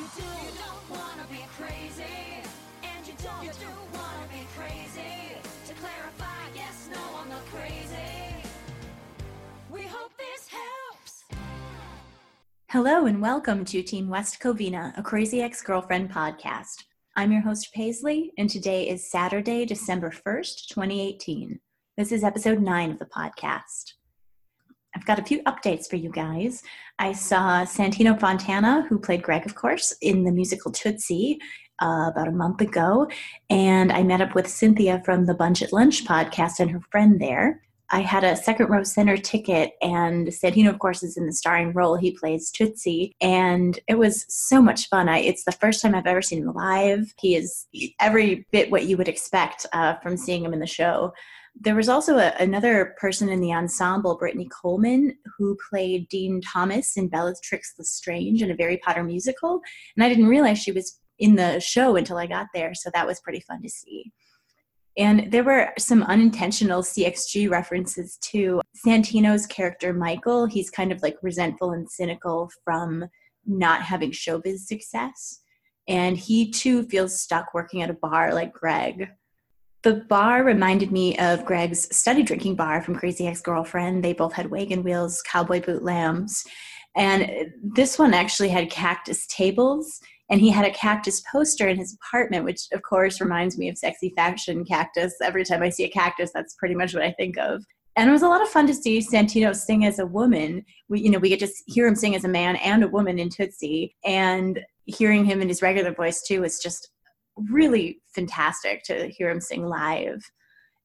You do. You don't wanna be crazy, and you don't, you don't wanna be crazy. To clarify, yes, no, I'm not crazy. We hope this helps. Hello and welcome to Team West Covina, a Crazy Ex Girlfriend podcast. I'm your host, Paisley, and today is Saturday, December 1st, 2018. This is episode 9 of the podcast. I've got a few updates for you guys. I saw Santino Fontana, who played Greg, of course, in the musical Tootsie uh, about a month ago. And I met up with Cynthia from the Bunch at Lunch podcast and her friend there. I had a second row center ticket, and Santino, of course, is in the starring role. He plays Tootsie, and it was so much fun. I, it's the first time I've ever seen him live. He is every bit what you would expect uh, from seeing him in the show. There was also a, another person in the ensemble, Brittany Coleman, who played Dean Thomas in Bellatrix Lestrange in a Harry Potter musical. And I didn't realize she was in the show until I got there, so that was pretty fun to see. And there were some unintentional CXG references to Santino's character, Michael. He's kind of like resentful and cynical from not having showbiz success. And he too feels stuck working at a bar like Greg. The bar reminded me of Greg's study drinking bar from Crazy Ex Girlfriend. They both had wagon wheels, cowboy boot lambs. And this one actually had cactus tables, and he had a cactus poster in his apartment, which of course reminds me of sexy fashion cactus. Every time I see a cactus, that's pretty much what I think of. And it was a lot of fun to see Santino sing as a woman. We, you know, we get to hear him sing as a man and a woman in Tootsie, and hearing him in his regular voice too was just really fantastic to hear him sing live.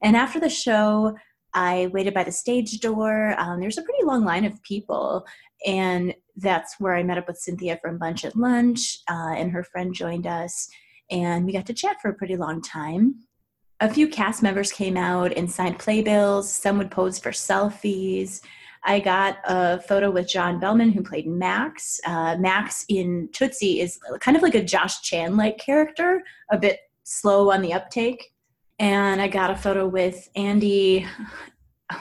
And after the show, I waited by the stage door. Um, there's a pretty long line of people, and that's where I met up with Cynthia from Bunch at Lunch, uh, and her friend joined us, and we got to chat for a pretty long time. A few cast members came out and signed playbills. Some would pose for selfies. I got a photo with John Behlmann, who played Max. Uh, Max in Tootsie is kind of like a Josh Chan like character, a bit slow on the uptake. And I got a photo with Andy.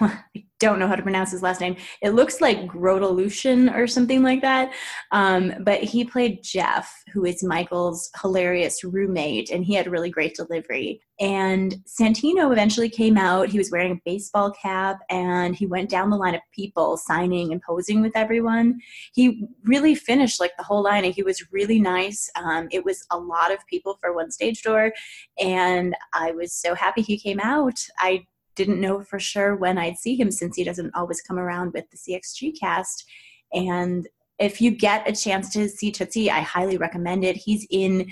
Don't know how to pronounce his last name. It looks like Grotolution or something like that. Um, but he played Jeff, who is Michael's hilarious roommate, and he had really great delivery. And Santino eventually came out. He was wearing a baseball cap and he went down the line of people signing and posing with everyone. He really finished like the whole line and he was really nice. Um, it was a lot of people for one stage door. And I was so happy he came out. I didn't know for sure when I'd see him since he doesn't always come around with the CXG cast. And if you get a chance to see Tootsie, I highly recommend it. He's in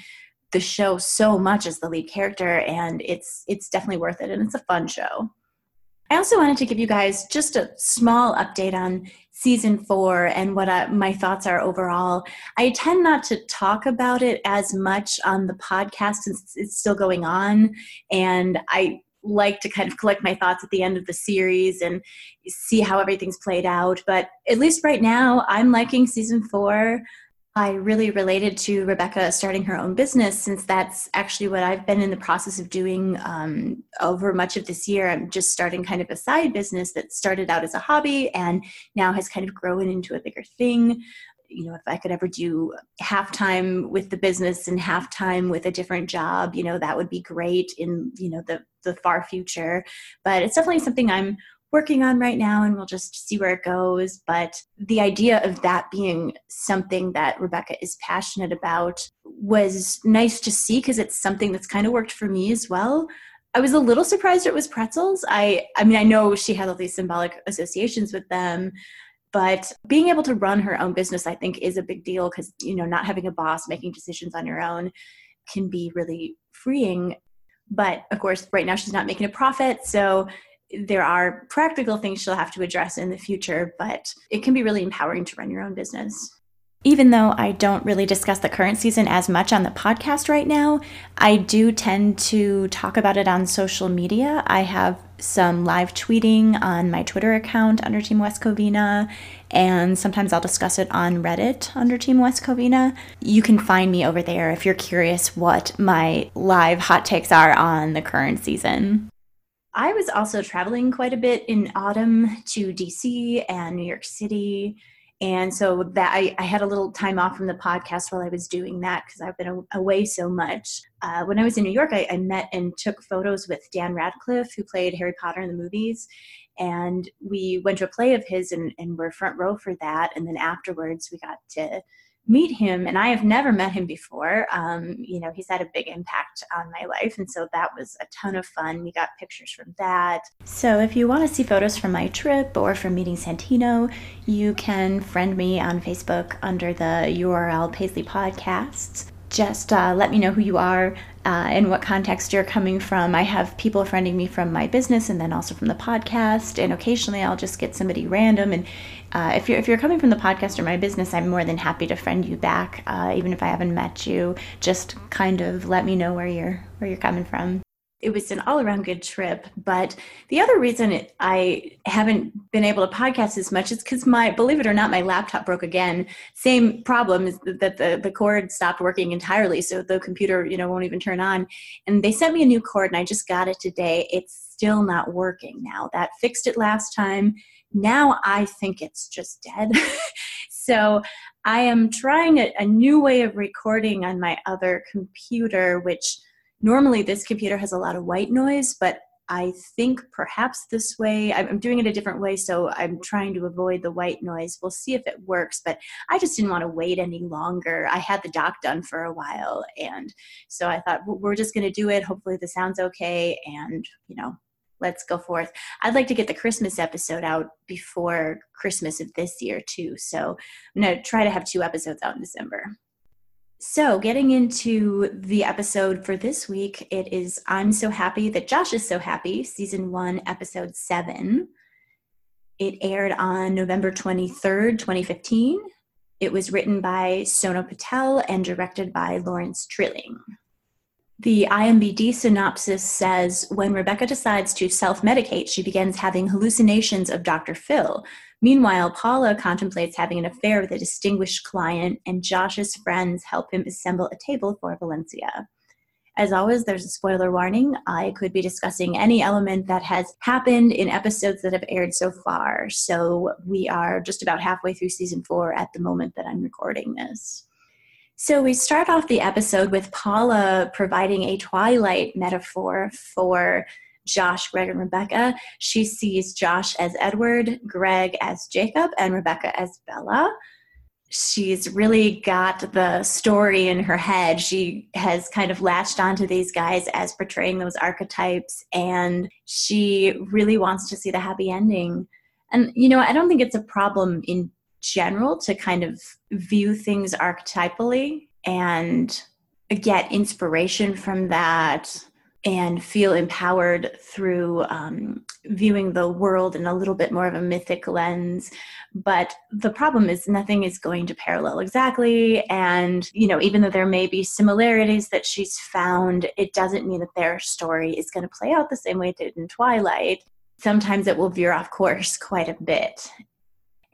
the show so much as the lead character, and it's it's definitely worth it, and it's a fun show. I also wanted to give you guys just a small update on season four and what I, my thoughts are overall. I tend not to talk about it as much on the podcast since it's still going on, and I like to kind of collect my thoughts at the end of the series and see how everything's played out. But at least right now, I'm liking season four. I really related to Rebecca starting her own business since that's actually what I've been in the process of doing um, over much of this year. I'm just starting kind of a side business that started out as a hobby and now has kind of grown into a bigger thing you know if i could ever do half time with the business and half time with a different job you know that would be great in you know the the far future. But it's definitely something i'm working on right now and we'll just see where it goes. But the idea of that being something that rebecca is passionate about was nice to see because it's something that's kind of worked for me as well. I was a little surprised it was pretzels. I I mean I know she had all these symbolic associations with them, but being able to run her own business i think is a big deal because you know not having a boss making decisions on your own can be really freeing. But of course right now she's not making a profit so there are practical things she'll have to address in the future but it can be really empowering to run your own business even though I don't really discuss the current season as much on the podcast right now, I do tend to talk about it on social media. I have some live tweeting on my Twitter account under Team West Covina, and sometimes I'll discuss it on Reddit under Team West Covina. You can find me over there if you're curious what my live hot takes are on the current season. I was also traveling quite a bit in autumn to DC and New York City And so that I, I, had a little time off from the podcast while I was doing that because I've been away so much. Uh, when I was in New York, I, I, met and took photos with Dan Radcliffe, who played Harry Potter in the movies. And we went to a play of his and, and were front row for that. And then afterwards, we got to meet him and i have never met him before. Um, you know he's had a big impact on my life and so that was a ton of fun. We got pictures from that. So if you want to see photos from my trip or from meeting santino you can friend me on facebook under the url paisley podcasts. Just uh, let me know who you are uh, and what context you're coming from. I have people friending me from my business and then also from the podcast, and occasionally I'll just get somebody random. And uh, if you're if you're coming from the podcast or my business, I'm more than happy to friend you back, uh, even if I haven't met you. Just kind of let me know where you're where you're coming from it was an all around good trip. But the other reason it, I haven't been able to podcast as much is because my, believe it or not, my laptop broke again. Same problem is that the, the cord stopped working entirely. So the computer, you know, won't even turn on. And they sent me a new cord and I just got it today. It's still not working now. That fixed it last time. Now I think it's just dead. so I am trying a, a new way of recording on my other computer, which normally this computer has a lot of white noise, but I think perhaps this way, I'm doing it a different way, so I'm trying to avoid the white noise. We'll see if it works, but I just didn't want to wait any longer. I had the doc done for a while, and so I thought we're just going to do it. Hopefully, the sound's okay, and you know, let's go forth. I'd like to get the Christmas episode out before Christmas of this year, too. So I'm going to try to have two episodes out in December. So, getting into the episode for this week, it is I'm So Happy That Josh is So Happy, season one, episode seven. It aired on November 23rd, 2015. It was written by Sono Patel and directed by Lawrence Trilling. The IMBD synopsis says When Rebecca decides to self medicate, she begins having hallucinations of Dr. Phil, Meanwhile, Paula contemplates having an affair with a distinguished client, and Josh's friends help him assemble a table for Valencia. As always, there's a spoiler warning. I could be discussing any element that has happened in episodes that have aired so far. So we are just about halfway through season four at the moment that I'm recording this. So we start off the episode with Paula providing a twilight metaphor for Josh, Greg, and Rebecca. She sees Josh as Edward, Greg as Jacob, and Rebecca as Bella. She's really got the story in her head. She has kind of latched onto these guys as portraying those archetypes, and she really wants to see the happy ending. And, you know, I don't think it's a problem in general to kind of view things archetypally and get inspiration from that and feel empowered through um, viewing the world in a little bit more of a mythic lens. But the problem is nothing is going to parallel exactly. And you know even though there may be similarities that she's found it doesn't mean that their story is going to play out the same way it did in twilight. Sometimes it will veer off course quite a bit.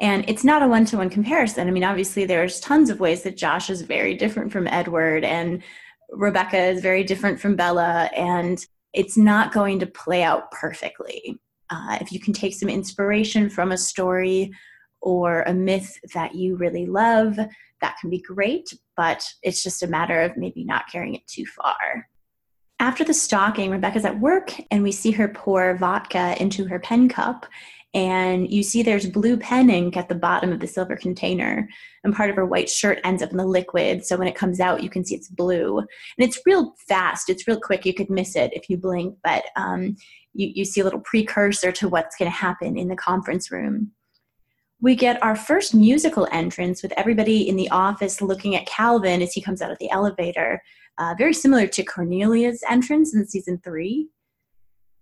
And it's not a one-to-one comparison. I mean obviously there's tons of ways that josh is very different from edward and Rebecca is very different from Bella, and it's not going to play out perfectly. Uh, if you can take some inspiration from a story or a myth that you really love, that can be great, but it's just a matter of maybe not carrying it too far. After the stalking, Rebecca's at work and we see her pour vodka into her pen cup and you see there's blue pen ink at the bottom of the silver container. And part of her white shirt ends up in the liquid. So when it comes out you can see it's blue. And it's real fast. It's real quick. You could miss it if you blink. But um, you, you see a little precursor to what's going to happen in the conference room. We get our first musical entrance with everybody in the office looking at calvin as he comes out of the elevator. Uh, very similar to cornelia's entrance in season three.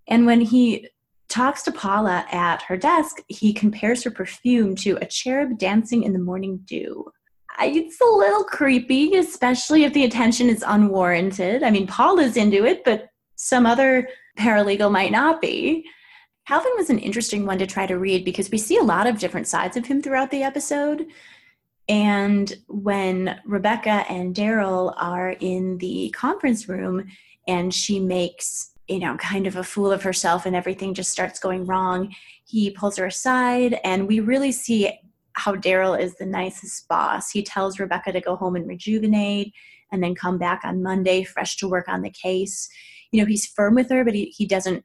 And when he talks to Paula at her desk, he compares her perfume to a cherub dancing in the morning dew. It's a little creepy, especially if the attention is unwarranted. I mean, Paula's into it, but some other paralegal might not be. Calvin was an interesting one to try to read because we see a lot of different sides of him throughout the episode. And when Rebecca and Daryl are in the conference room and she makes you know, kind of a fool of herself and everything just starts going wrong. He pulls her aside, and we really see how Daryl is the nicest boss. He tells Rebecca to go home and rejuvenate and then come back on Monday fresh to work on the case. You know, he's firm with her, but he, he doesn't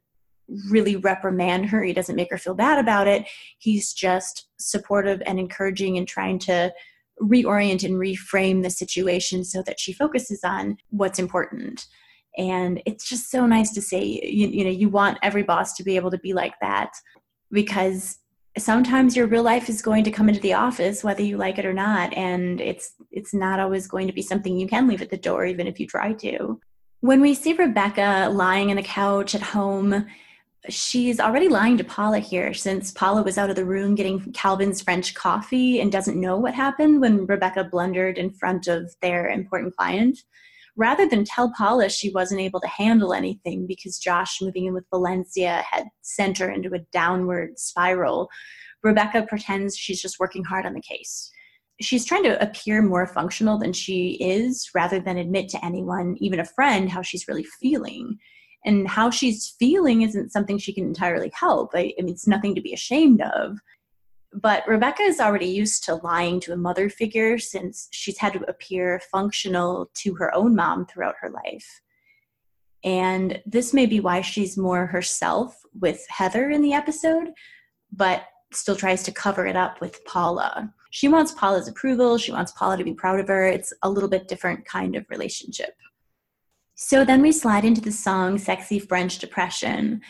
really reprimand her. He doesn't make her feel bad about it. He's just supportive and encouraging and trying to reorient and reframe the situation so that she focuses on what's important. And it's just so nice to say, you, you know, you want every boss to be able to be like that because sometimes your real life is going to come into the office whether you like it or not and it's it's not always going to be something you can leave at the door even if you try to. When we see rebecca lying on the couch at home she's already lying to paula here since paula was out of the room getting calvin's french coffee and doesn't know what happened when rebecca blundered in front of their important client rather than tell Paula she wasn't able to handle anything because Josh moving in with Valencia had sent her into a downward spiral, Rebecca pretends she's just working hard on the case. She's trying to appear more functional than she is rather than admit to anyone, even a friend, how she's really feeling. And how she's feeling isn't something she can entirely help. I, I mean, it's nothing to be ashamed of. But Rebecca is already used to lying to a mother figure since she's had to appear functional to her own mom throughout her life. And this may be why she's more herself with Heather in the episode, but still tries to cover it up with Paula. She wants Paula's approval, she wants Paula to be proud of her. It's a little bit different kind of relationship. So then we slide into the song Sexy French Depression.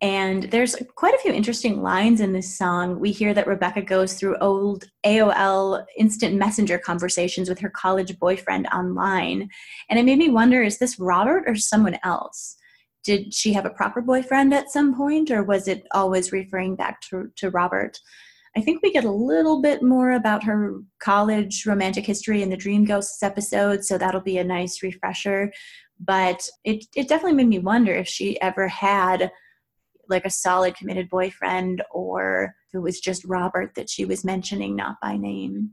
And there's quite a few interesting lines in this song. We hear that Rebecca goes through old AOL instant messenger conversations with her college boyfriend online. And it made me wonder is this Robert or someone else? Did she have a proper boyfriend at some point, or was it always referring back to, to Robert? I think we get a little bit more about her college romantic history in the Dream Ghosts episode, so that'll be a nice refresher. But it, it definitely made me wonder if she ever had like a solid committed boyfriend or if it was just Robert that she was mentioning, not by name.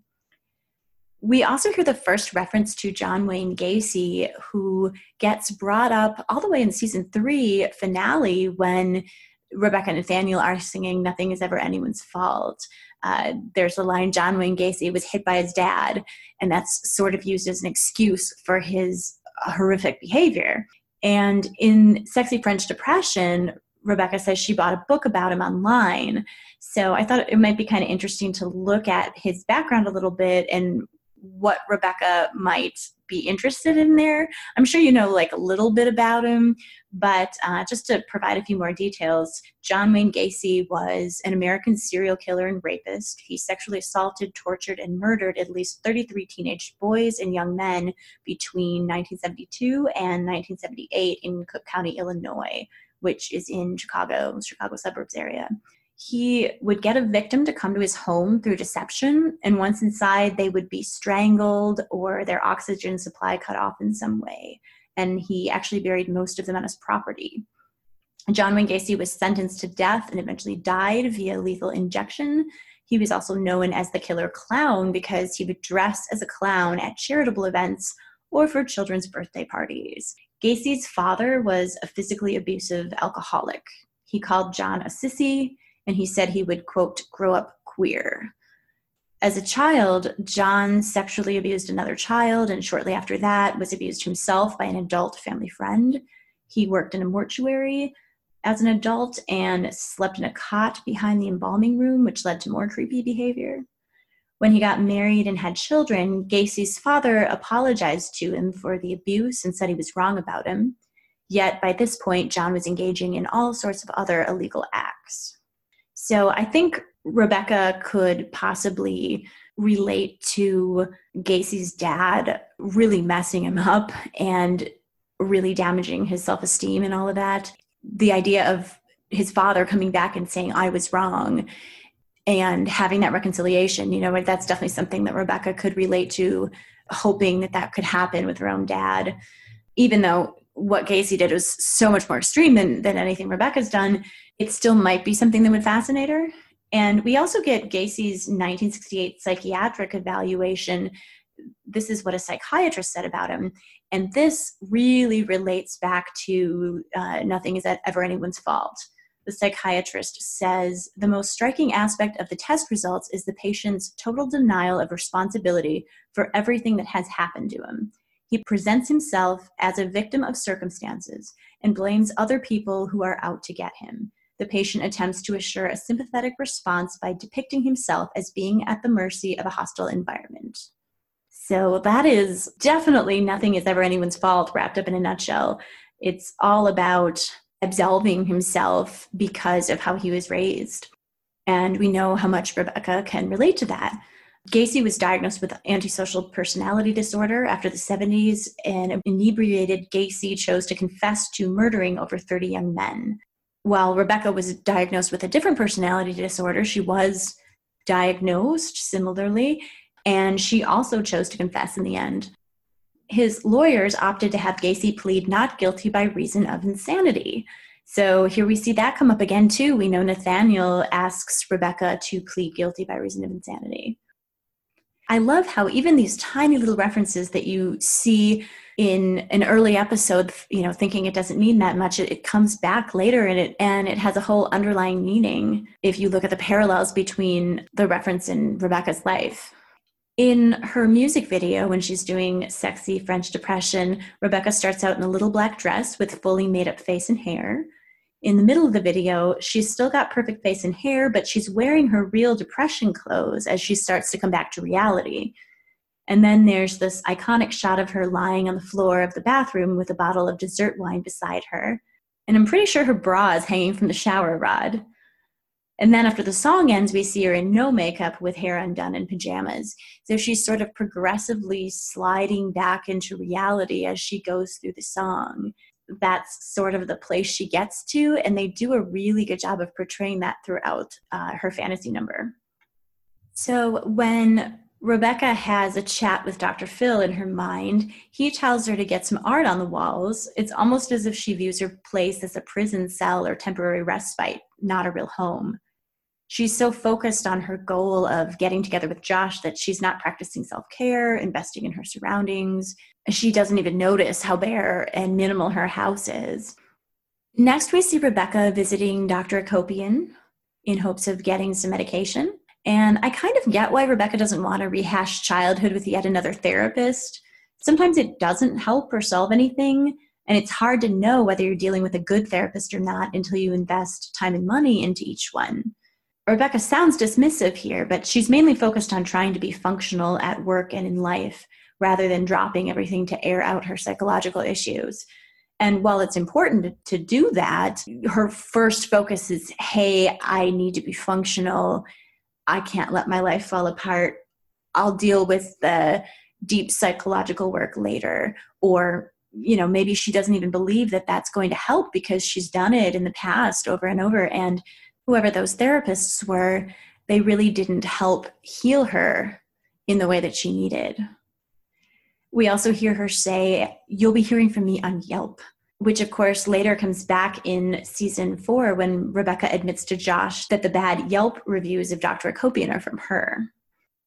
We also hear the first reference to John Wayne Gacy, who gets brought up all the way in season three finale when Rebecca and Nathaniel are singing Nothing is Ever Anyone's Fault. Uh, there's a line John Wayne Gacy was hit by his dad, and that's sort of used as an excuse for his horrific behavior. And in Sexy French Depression, Rebecca says she bought a book about him online. So I thought it might be kind of interesting to look at his background a little bit and what Rebecca might be interested in there. I'm sure you know like a little bit about him, but uh, just to provide a few more details, John Wayne Gacy was an American serial killer and rapist. He sexually assaulted, tortured, and murdered at least 33 teenage boys and young men between 1972 and 1978 in Cook County, Illinois which is in Chicago, Chicago suburbs area. He would get a victim to come to his home through deception, and once inside, they would be strangled or their oxygen supply cut off in some way. And he actually buried most of them on his property. John Wayne Gacy was sentenced to death and eventually died via lethal injection. He was also known as the killer clown because he would dress as a clown at charitable events or for children's birthday parties. Gacy's father was a physically abusive alcoholic. He called John a sissy, and he said he would, quote, grow up queer. As a child, John sexually abused another child, and shortly after that, was abused himself by an adult family friend. He worked in a mortuary as an adult and slept in a cot behind the embalming room, which led to more creepy behavior. When he got married and had children, Gacy's father apologized to him for the abuse and said he was wrong about him. Yet by this point, John was engaging in all sorts of other illegal acts. So I think Rebecca could possibly relate to Gacy's dad really messing him up and really damaging his self esteem and all of that. The idea of his father coming back and saying, I was wrong, and having that reconciliation you know that's definitely something that rebecca could relate to hoping that that could happen with her own dad. Even though what gacy did was so much more extreme than, than anything rebecca's done it still might be something that would fascinate her. And we also get gacy's 1968 psychiatric evaluation. This is what a psychiatrist said about him. And this really relates back to uh, nothing is ever anyone's fault the psychiatrist says the most striking aspect of the test results is the patient's total denial of responsibility for everything that has happened to him. He presents himself as a victim of circumstances and blames other people who are out to get him. The patient attempts to assure a sympathetic response by depicting himself as being at the mercy of a hostile environment. So, that is definitely nothing is ever anyone's fault wrapped up in a nutshell. It's all about absolving himself because of how he was raised. And we know how much Rebecca can relate to that. Gacy was diagnosed with antisocial personality disorder after the 70s, and inebriated Gacy chose to confess to murdering over 30 young men. While Rebecca was diagnosed with a different personality disorder, she was diagnosed similarly, and she also chose to confess in the end. His lawyers opted to have Gacy plead not guilty by reason of insanity. So here we see that come up again, too. We know Nathaniel asks Rebecca to plead guilty by reason of insanity. I love how even these tiny little references that you see in an early episode, you know, thinking it doesn't mean that much, it, it, comes back later and it and it has a whole underlying meaning if you look at the parallels between the reference in Rebecca's life. In her music video, when she's doing Sexy French Depression, Rebecca starts out in a little black dress with fully made up face and hair in the middle of the video, she's still got perfect face and hair, but she's wearing her real depression clothes as she starts to come back to reality. And then there's this iconic shot of her lying on the floor of the bathroom with a bottle of dessert wine beside her. And I'm pretty sure her bra is hanging from the shower rod. And then after the song ends, we see her in no makeup with hair undone and pajamas. So she's sort of progressively sliding back into reality as she goes through the song. That's sort of the place she gets to and they do a really good job of portraying that throughout uh, her fantasy number. So when rebecca has a chat with dr phil in her mind he tells her to get some art on the walls. It's almost as if she views her place as a prison cell or temporary respite not a real home she's so focused on her goal of getting together with Josh that she's not practicing self care, investing in her surroundings. She doesn't even notice how bare and minimal her house is. Next, we see Rebecca visiting Dr. Akopian in hopes of getting some medication. And I kind of get why Rebecca doesn't want to rehash childhood with yet another therapist. Sometimes it doesn't help or solve anything, and it's hard to know whether you're dealing with a good therapist or not until you invest time and money into each one. Rebecca sounds dismissive here, but she's mainly focused on trying to be functional at work and in life rather than dropping everything to air out her psychological issues. And while it's important to do that, her first focus is hey, I need to be functional. I can't let my life fall apart. I'll deal with the deep psychological work later. Or, you know, maybe she doesn't even believe that that's going to help because she's done it in the past over and over. And whoever those therapists were, they really didn't help heal her in the way that she needed. We also hear her say, You'll be hearing from me on Yelp, which of course later comes back in season four when Rebecca admits to Josh that the bad Yelp reviews of Dr. Akopian are from her.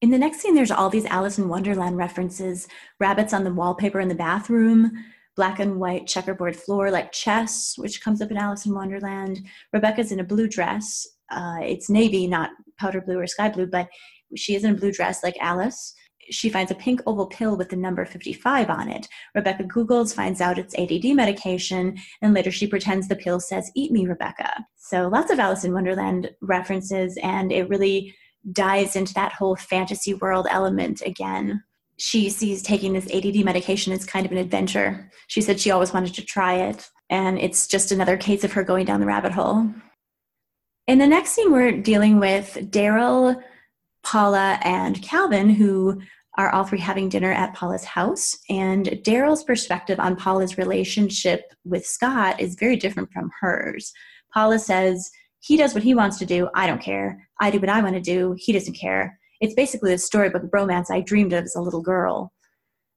In the next scene, there's all these Alice in Wonderland references rabbits on the wallpaper in the bathroom, black and white checkerboard floor like chess, which comes up in Alice in Wonderland. Rebecca's in a blue dress. Uh, it's navy, not powder blue or sky blue, but she is in a blue dress like Alice. She finds a pink oval pill with the number 55 on it. Rebecca Googles, finds out it's ADD medication, and later she pretends the pill says, Eat me, Rebecca. So lots of Alice in Wonderland references, and it really dives into that whole fantasy world element again she sees taking this ADD medication as kind of an adventure. She said she always wanted to try it, and it's just another case of her going down the rabbit hole. In the next scene, we're dealing with Daryl, Paula, and Calvin, who are all three having dinner at Paula's house. And Daryl's perspective on Paula's relationship with Scott is very different from hers. Paula says, He does what he wants to do. I don't care. I do what I want to do. He doesn't care it's basically a storybook romance I dreamed of as a little girl.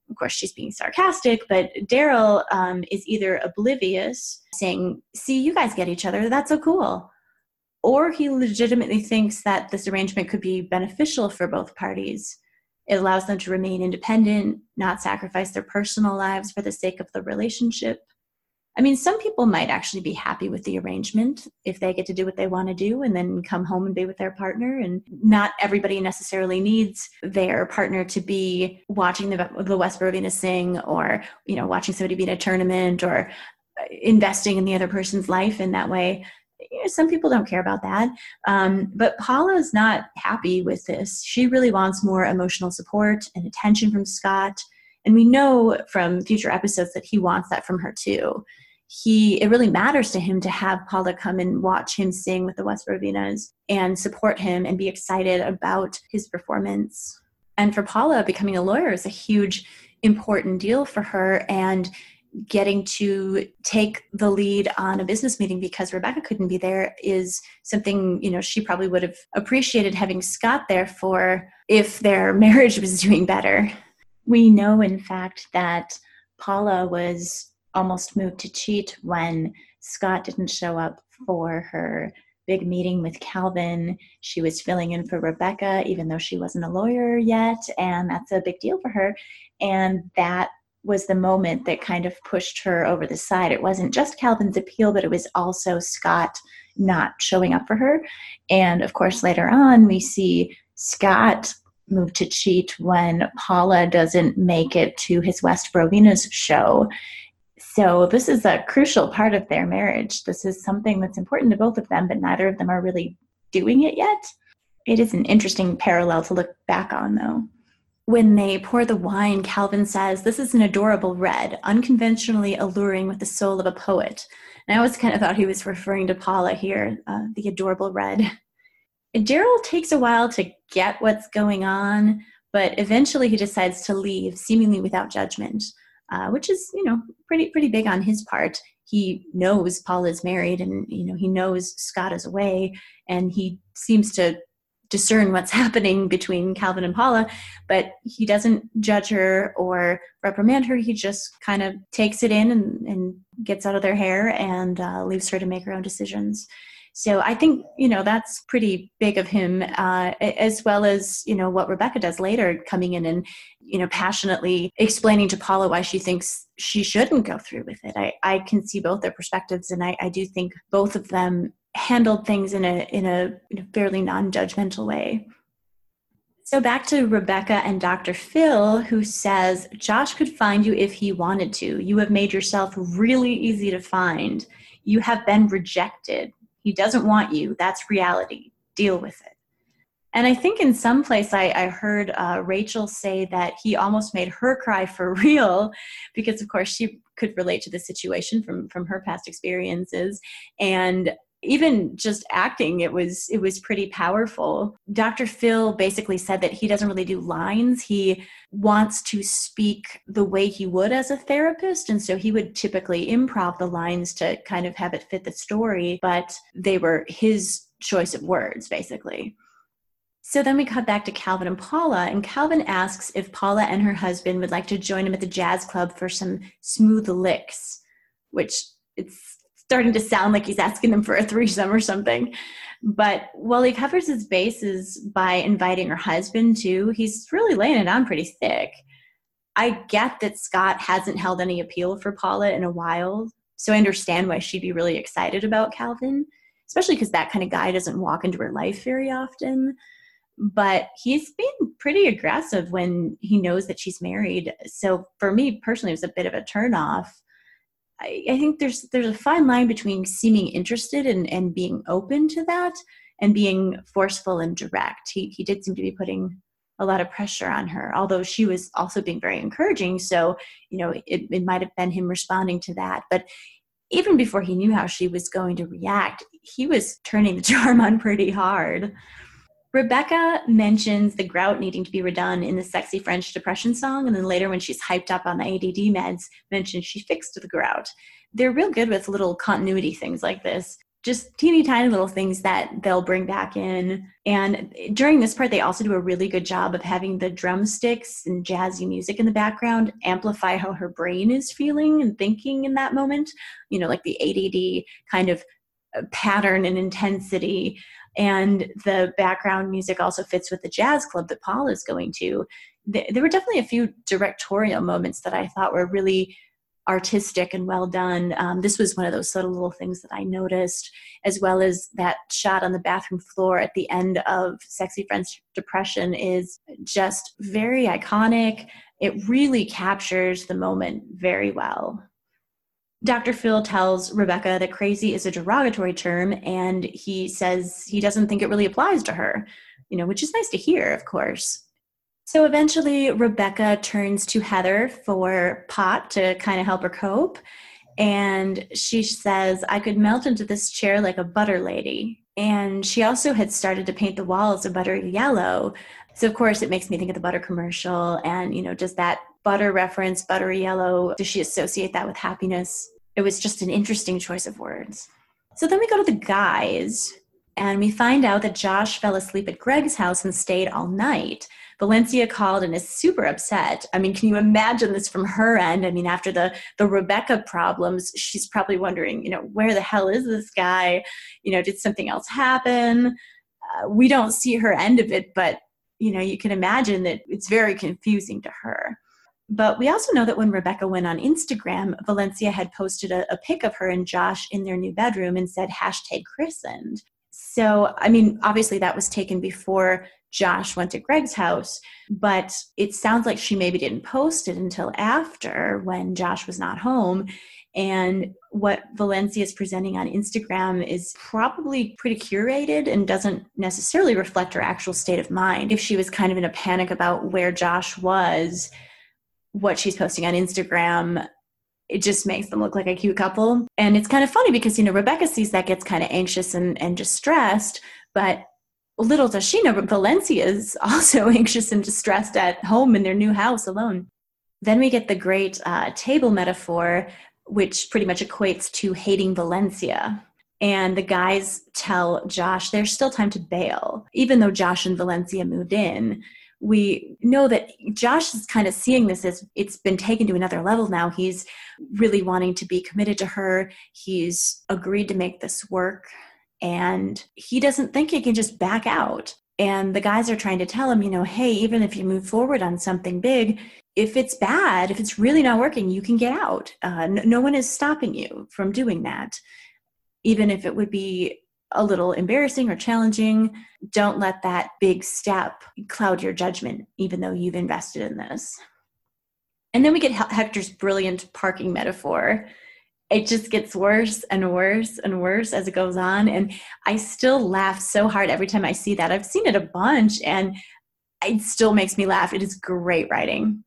Of course, she's being sarcastic, but Daryl um, is either oblivious, saying, See, you guys get each other, that's so cool. Or he legitimately thinks that this arrangement could be beneficial for both parties. It allows them to remain independent, not sacrifice their personal lives for the sake of the relationship. I mean, some people might actually be happy with the arrangement if they get to do what they want to do and then come home and be with their partner. And not everybody necessarily needs their partner to be watching the, the West Brovina sing or, you know, watching somebody be in a tournament or uh, investing in the other person's life in that way. You know, some people don't care about that. Um, but Paula is not happy with this. She really wants more emotional support and attention from Scott. And we know from future episodes that he wants that from her too he it really matters to him to have Paula come and watch him sing with the West Rovinas and support him and be excited about his performance. And for Paula, becoming a lawyer is a huge important deal for her and getting to take the lead on a business meeting because Rebecca couldn't be there is something, you know, she probably would have appreciated having Scott there for if their marriage was doing better. We know, in fact, that Paula was almost moved to cheat when Scott didn't show up for her big meeting with Calvin. She was filling in for Rebecca, even though she wasn't a lawyer yet, and that's a big deal for her. And that was the moment that kind of pushed her over the side. It wasn't just Calvin's appeal, but it was also Scott not showing up for her. And of course, later on, we see Scott move to cheat when Paula doesn't make it to his West Brovina's show. So, this is a crucial part of their marriage. This is something that's important to both of them, but neither of them are really doing it yet. It is an interesting parallel to look back on, though. When they pour the wine, Calvin says, This is an adorable red, unconventionally alluring with the soul of a poet. And I always kind of thought he was referring to Paula here, uh, the adorable red. Daryl takes a while to get what's going on, but eventually he decides to leave, seemingly without judgment uh, which is you know pretty pretty big on his part. He knows Paul is married, and you know he knows Scott is away, and he seems to discern what's happening between Calvin and Paula, but he doesn't judge her or reprimand her. He just kind of takes it in and, and gets out of their hair and uh, leaves her to make her own decisions. So I think you know that's pretty big of him, uh, as well as you know what Rebecca does later, coming in and you know passionately explaining to Paula why she thinks she shouldn't go through with it. I, I can see both their perspectives, and I, I do think both of them handled things in a in a, in a fairly non-judgmental way. So back to Rebecca and Dr. Phil, who says, Josh could find you if he wanted to. You have made yourself really easy to find. You have been rejected. He doesn't want you. That's reality. Deal with it. And I think in some place I, I heard uh, Rachel say that he almost made her cry for real because, of course, she could relate to the situation from from her past experiences. And even just acting it was it was pretty powerful. Dr phil basically said that he doesn't really do lines. He wants to speak the way he would as a therapist and so he would typically improv the lines to kind of have it fit the story but they were his choice of words basically. So then we cut back to Calvin and Paula, and Calvin asks if Paula and her husband would like to join him at the jazz club for some smooth licks, which it's starting to sound like he's asking them for a threesome or something. But while he covers his bases by inviting her husband too, he's really laying it on pretty thick. I get that Scott hasn't held any appeal for Paula in a while, so I understand why she'd be really excited about Calvin, especially because that kind of guy doesn't walk into her life very often. But he's been pretty aggressive when he knows that she's married. So for me personally, it was a bit of a turnoff. I, I think there's there's a fine line between seeming interested and, and being open to that and being forceful and direct. He he did seem to be putting a lot of pressure on her, although she was also being very encouraging. So, you know, it, it might have been him responding to that. But even before he knew how she was going to react, he was turning the charm on pretty hard. Rebecca mentions the grout needing to be redone in the sexy French depression song, and then later when she's hyped up on the ADD meds, mentions she fixed the grout. They're real good with little continuity things like this. Just teeny tiny little things that they'll bring back in. And during this part, they also do a really good job of having the drumsticks and jazzy music in the background amplify how her brain is feeling and thinking in that moment. You know, like the ADD kind of uh, pattern and intensity and the background music also fits with the jazz club that Paul is going to. There were definitely a few directorial moments that I thought were really artistic and well done. Um, this was one of those subtle little things that I noticed, as well as that shot on the bathroom floor at the end of Sexy French Depression is just very iconic. It really captures the moment very well. Dr. Phil tells Rebecca that crazy is a derogatory term and he says he doesn't think it really applies to her, you know, which is nice to hear, of course. So eventually, Rebecca turns to Heather for pot to kind of help her cope. And she says, I could melt into this chair like a butter lady. And she also had started to paint the walls a buttery yellow. So, of course, it makes me think of the butter commercial. And, you know, does that butter reference, buttery yellow, does she associate that with happiness? It was just an interesting choice of words. So then we go to the guys, and we find out that Josh fell asleep at Greg's house and stayed all night. Valencia called and is super upset. I mean, can you imagine this from her end? I mean, after the the Rebecca problems, she's probably wondering, you know, where the hell is this guy? You know, did something else happen? Uh, we don't see her end of it, but you know, you can imagine that it's very confusing to her. But we also know that when Rebecca went on Instagram, Valencia had posted a, a pic of her and Josh in their new bedroom and said hashtag christened. So, I mean, obviously that was taken before Josh went to Greg's house, but it sounds like she maybe didn't post it until after when Josh was not home. And what Valencia is presenting on Instagram is probably pretty curated and doesn't necessarily reflect her actual state of mind. If she was kind of in a panic about where Josh was, what she's posting on Instagram it just makes them look like a cute couple. And it's kind of funny because, you know, Rebecca sees that gets kind of anxious and, and distressed, but little does she know, but Valencia is also anxious and distressed at home in their new house alone. Then we get the great uh, table metaphor, which pretty much equates to hating Valencia. And the guys tell Josh there's still time to bail, even though Josh and Valencia moved in. We know that Josh is kind of seeing this as it's been taken to another level now. He's really wanting to be committed to her. He's agreed to make this work and he doesn't think he can just back out. And the guys are trying to tell him, you know, hey, even if you move forward on something big, if it's bad, if it's really not working, you can get out. Uh, no, no one is stopping you from doing that. Even if it would be a little embarrassing or challenging, don't let that big step cloud your judgment, even though you've invested in this. And then we get Hector's brilliant parking metaphor it just gets worse and worse and worse as it goes on. And I still laugh so hard every time I see that. I've seen it a bunch and it still makes me laugh. It is great writing.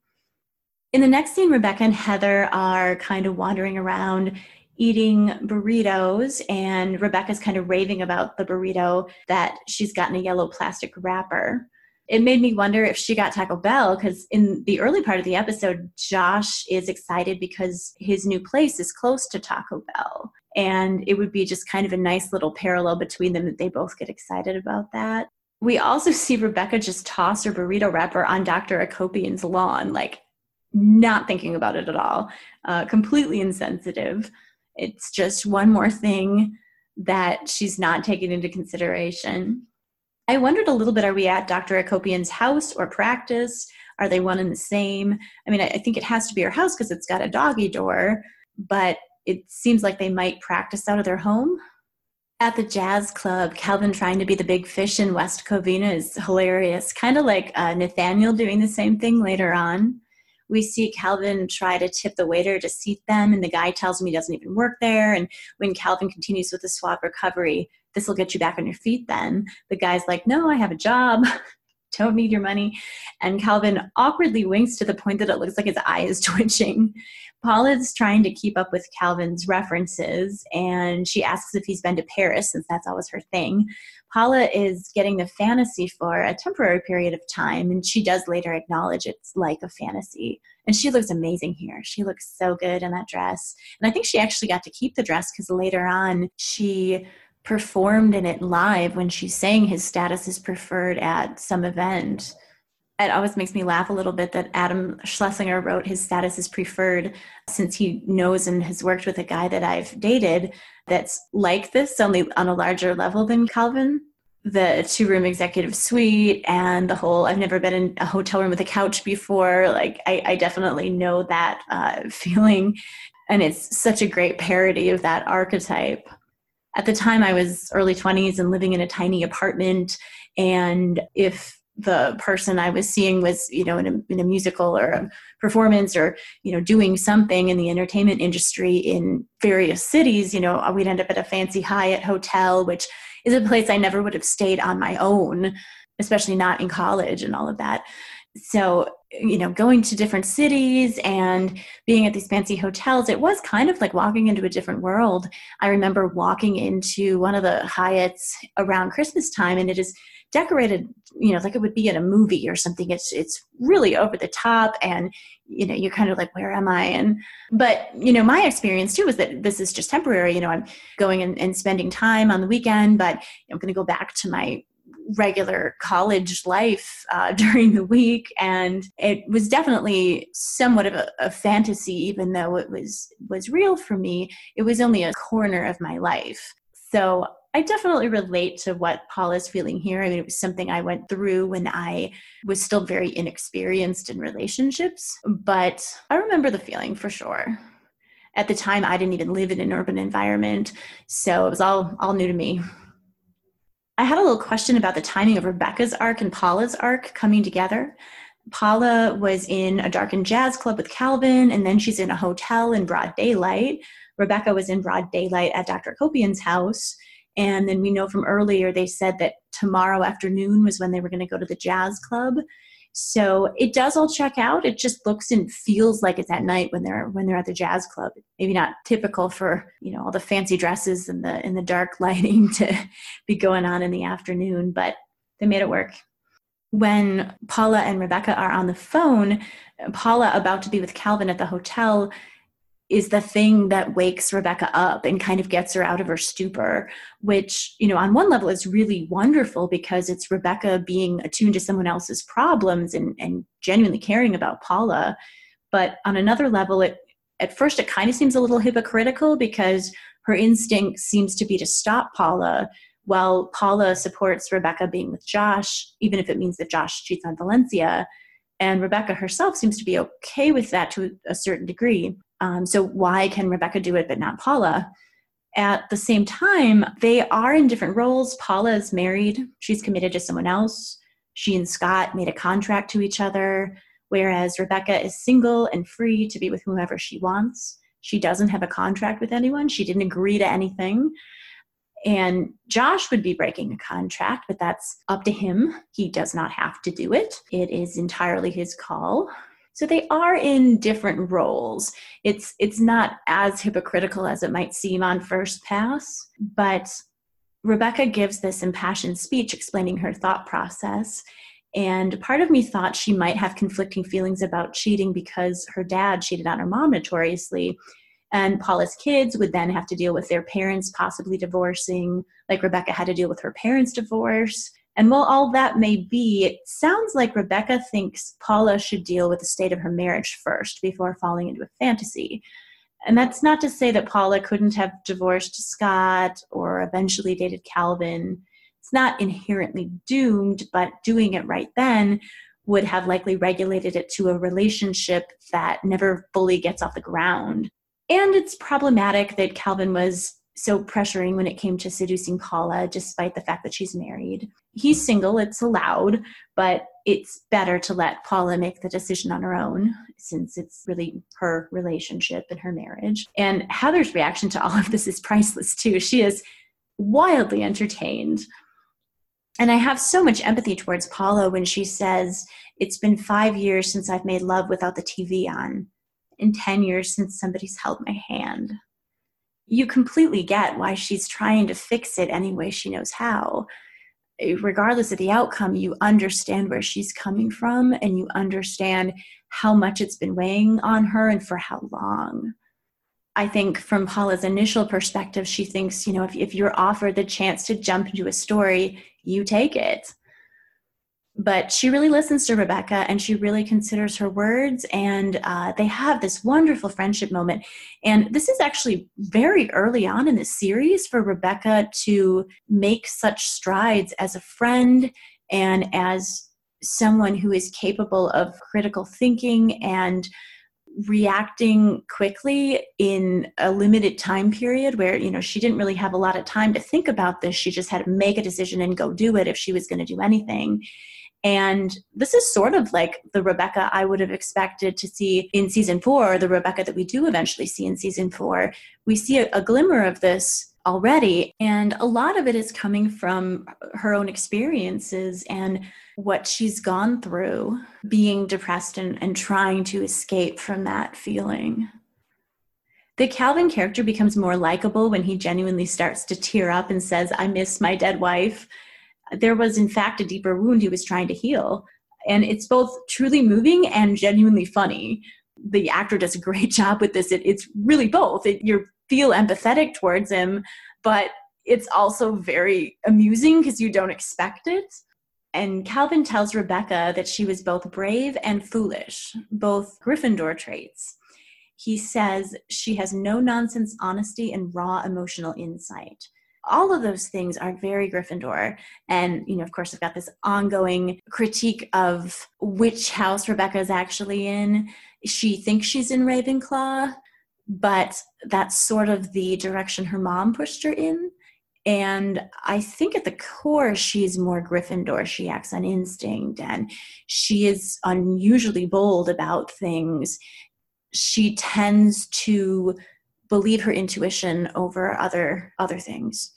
In the next scene, Rebecca and Heather are kind of wandering around eating burritos, and Rebecca's kind of raving about the burrito that she's gotten a yellow plastic wrapper it made me wonder if she got Taco Bell because in the early part of the episode, Josh is excited because his new place is close to Taco Bell. And it would be just kind of a nice little parallel between them that they both get excited about that. We also see Rebecca just toss her burrito wrapper on Dr. Akopian's lawn, like not thinking about it at all, uh, completely insensitive. It's just one more thing that she's not taking into consideration. I wondered a little bit are we at Dr. Akopian's house or practice? Are they one and the same? I mean, I think it has to be her house because it's got a doggy door, but it seems like they might practice out of their home. At the jazz club, Calvin trying to be the big fish in West Covina is hilarious, kind of like uh, Nathaniel doing the same thing later on. We see Calvin try to tip the waiter to seat them, and the guy tells him he doesn't even work there. And when Calvin continues with the swap recovery, this will get you back on your feet then. The guy's like, no, I have a job. Don't need your money. And Calvin awkwardly winks to the point that it looks like his eye is twitching. Paula is trying to keep up with Calvin's references and she asks if he's been to Paris since that's always her thing. Paula is getting the fantasy for a temporary period of time and she does later acknowledge it's like a fantasy. And she looks amazing here. She looks so good in that dress. And I think she actually got to keep the dress because later on she performed in it live when she sang his status is preferred at some event. It always makes me laugh a little bit that Adam Schlesinger wrote his status is preferred since he knows and has worked with a guy that I've dated that's like this, only on a larger level than Calvin. The two room executive suite and the whole I've never been in a hotel room with a couch before. Like, I, I definitely know that uh, feeling And it's such a great parody of that archetype. At the time, I was early 20s and living in a tiny apartment. And if the person I was seeing was, you know, in a, in a musical or a performance or, you know, doing something in the entertainment industry in various cities, you know, we'd end up at a fancy Hyatt hotel, which is a place I never would have stayed on my own, especially not in college and all of that. So, you know, going to different cities and being at these fancy hotels, it was kind of like walking into a different world. I remember walking into one of the Hyatts around Christmas time and it is decorated you know like it would be in a movie or something. It's it's really over the top and you know you're kind of like where am i? And but you know my experience too is that this is just temporary. You know i'm going and, and spending time on the weekend but i'm going to go back to my regular college life uh, during the week. And it was definitely somewhat of a, a, fantasy even though it was was real for me. It was only a corner of my life. So I definitely relate to what Paul is feeling here. I mean, it was something I went through when I was still very inexperienced in relationships, but I remember the feeling for sure. At the time, I didn't even live in an urban environment, so it was all all new to me. I had a little question about the timing of Rebecca's arc and Paula's arc coming together. Paula was in a darkened jazz club with Calvin, and then she's in a hotel in broad daylight. Rebecca was in broad daylight at Dr. Akopian's house and then we know from earlier, they said that tomorrow afternoon was when they were going to go to the jazz club. So it does all check out. It just looks and feels like it's at night when they're when they're at the jazz club. Maybe not typical for you know all the fancy dresses and the in the dark lighting to be going on in the afternoon, but they made it work. When Paula and Rebecca are on the phone, Paula about to be with Calvin at the hotel is the thing that wakes Rebecca up and kind of gets her out of her stupor, which, you know, on one level is really wonderful because it's Rebecca being attuned to someone else's problems and, and genuinely caring about Paula. But on another level, it at first it kind of seems a little hypocritical because her instinct seems to be to stop Paula while Paula supports Rebecca being with Josh, even if it means that Josh cheats on Valencia. And Rebecca herself seems to be okay with that to a certain degree. Um, so why can Rebecca do it but not Paula? At the same time, they are in different roles. Paula is married, she's committed to someone else. She and Scott made a contract to each other, whereas Rebecca is single and free to be with whomever she wants. She doesn't have a contract with anyone, she didn't agree to anything. And Josh would be breaking a contract, but that's up to him. He does not have to do it, it is entirely his call. So they are in different roles. It's it's not as hypocritical as it might seem on first pass, but Rebecca gives this impassioned speech explaining her thought process. And part of me thought she might have conflicting feelings about cheating because her dad cheated on her mom notoriously. And Paula's kids would then have to deal with their parents possibly divorcing, like Rebecca had to deal with her parents' divorce. And while all that may be, it sounds like Rebecca thinks Paula should deal with the state of her marriage first before falling into a fantasy. And that's not to say that Paula couldn't have divorced Scott or eventually dated Calvin. It's not inherently doomed, but doing it right then would have likely regulated it to a relationship that never fully gets off the ground. And it's problematic that Calvin was so pressuring when it came to seducing Paula, despite the fact that she's married. He's single, it's allowed, but it's better to let Paula make the decision on her own since it's really her relationship and her marriage. And Heather's reaction to all of this is priceless too. She is wildly entertained. And I have so much empathy towards Paula when she says, It's been five years since I've made love without the TV on, and 10 years since somebody's held my hand you completely get why she's trying to fix it any way she knows how. Eh, regardless of the outcome, you understand where she's coming from and you understand how much it's been weighing on her and for how long. I think from Paula's initial perspective, she thinks, you know, if, if you're offered the chance to jump into a story, you take it but she really listens to Rebecca and she really considers her words. And uh, they have this wonderful friendship moment. And this is actually very early on in the series for Rebecca to make such strides as a friend and as someone who is capable of critical thinking and reacting quickly in a limited time period where you know she didn't really have a lot of time to think about this she just had to make a decision and go do it if she was going to do anything and this is sort of like the Rebecca I would have expected to see in season four, the Rebecca that we do eventually see in season four. We see a, a glimmer of this already. And a lot of it is coming from her own experiences and what she's gone through being depressed and, and trying to escape from that feeling. The Calvin character becomes more likable when he genuinely starts to tear up and says, I miss my dead wife there was in fact a deeper wound he was trying to heal. And it's both truly moving and genuinely funny. The actor does a great job with this. It, it's really both. It, you feel empathetic towards him but it's also very amusing because you don't expect it. And calvin tells rebecca that she was both brave and foolish both gryffindor traits. He says she has no nonsense honesty and raw emotional insight all of those things are very Gryffindor. And, you know, of course, I've got this ongoing critique of which house Rebecca is actually in. She thinks she's in Ravenclaw, but that's sort of the direction her mom pushed her in. And I think at the core, she's more Gryffindor. She acts on instinct and she is unusually bold about things. She tends to believe her intuition over other other things.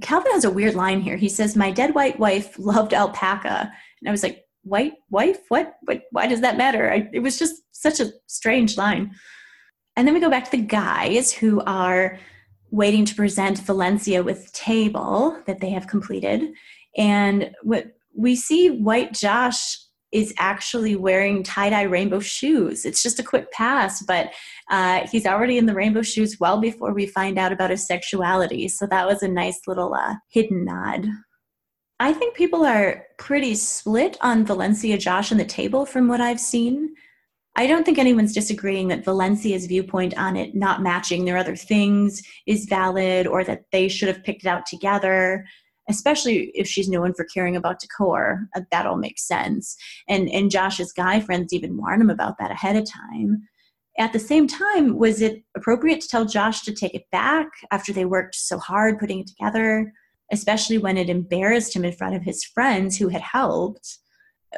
Calvin has a weird line here. He says, "My dead white wife loved alpaca," and I was like, "White wife? What? What? Why does that matter?" I, it was just such a strange line. And then we go back to the guys who are waiting to present Valencia with table that they have completed, and what we see White Josh is actually wearing tie dye rainbow shoes. It's just a quick pass, but uh, he's already in the rainbow shoes well before we find out about his sexuality. So that was a nice little uh, hidden nod. I think people are pretty split on Valencia Josh and the table from what I've seen. I don't think anyone's disagreeing that Valencia's viewpoint on it not matching their other things is valid or that they should have picked it out together especially if she's known for caring about decor, uh, that all makes sense. And and Josh's guy friends even warn him about that ahead of time. At the same time, was it appropriate to tell Josh to take it back after they worked so hard putting it together, especially when it embarrassed him in front of his friends who had helped?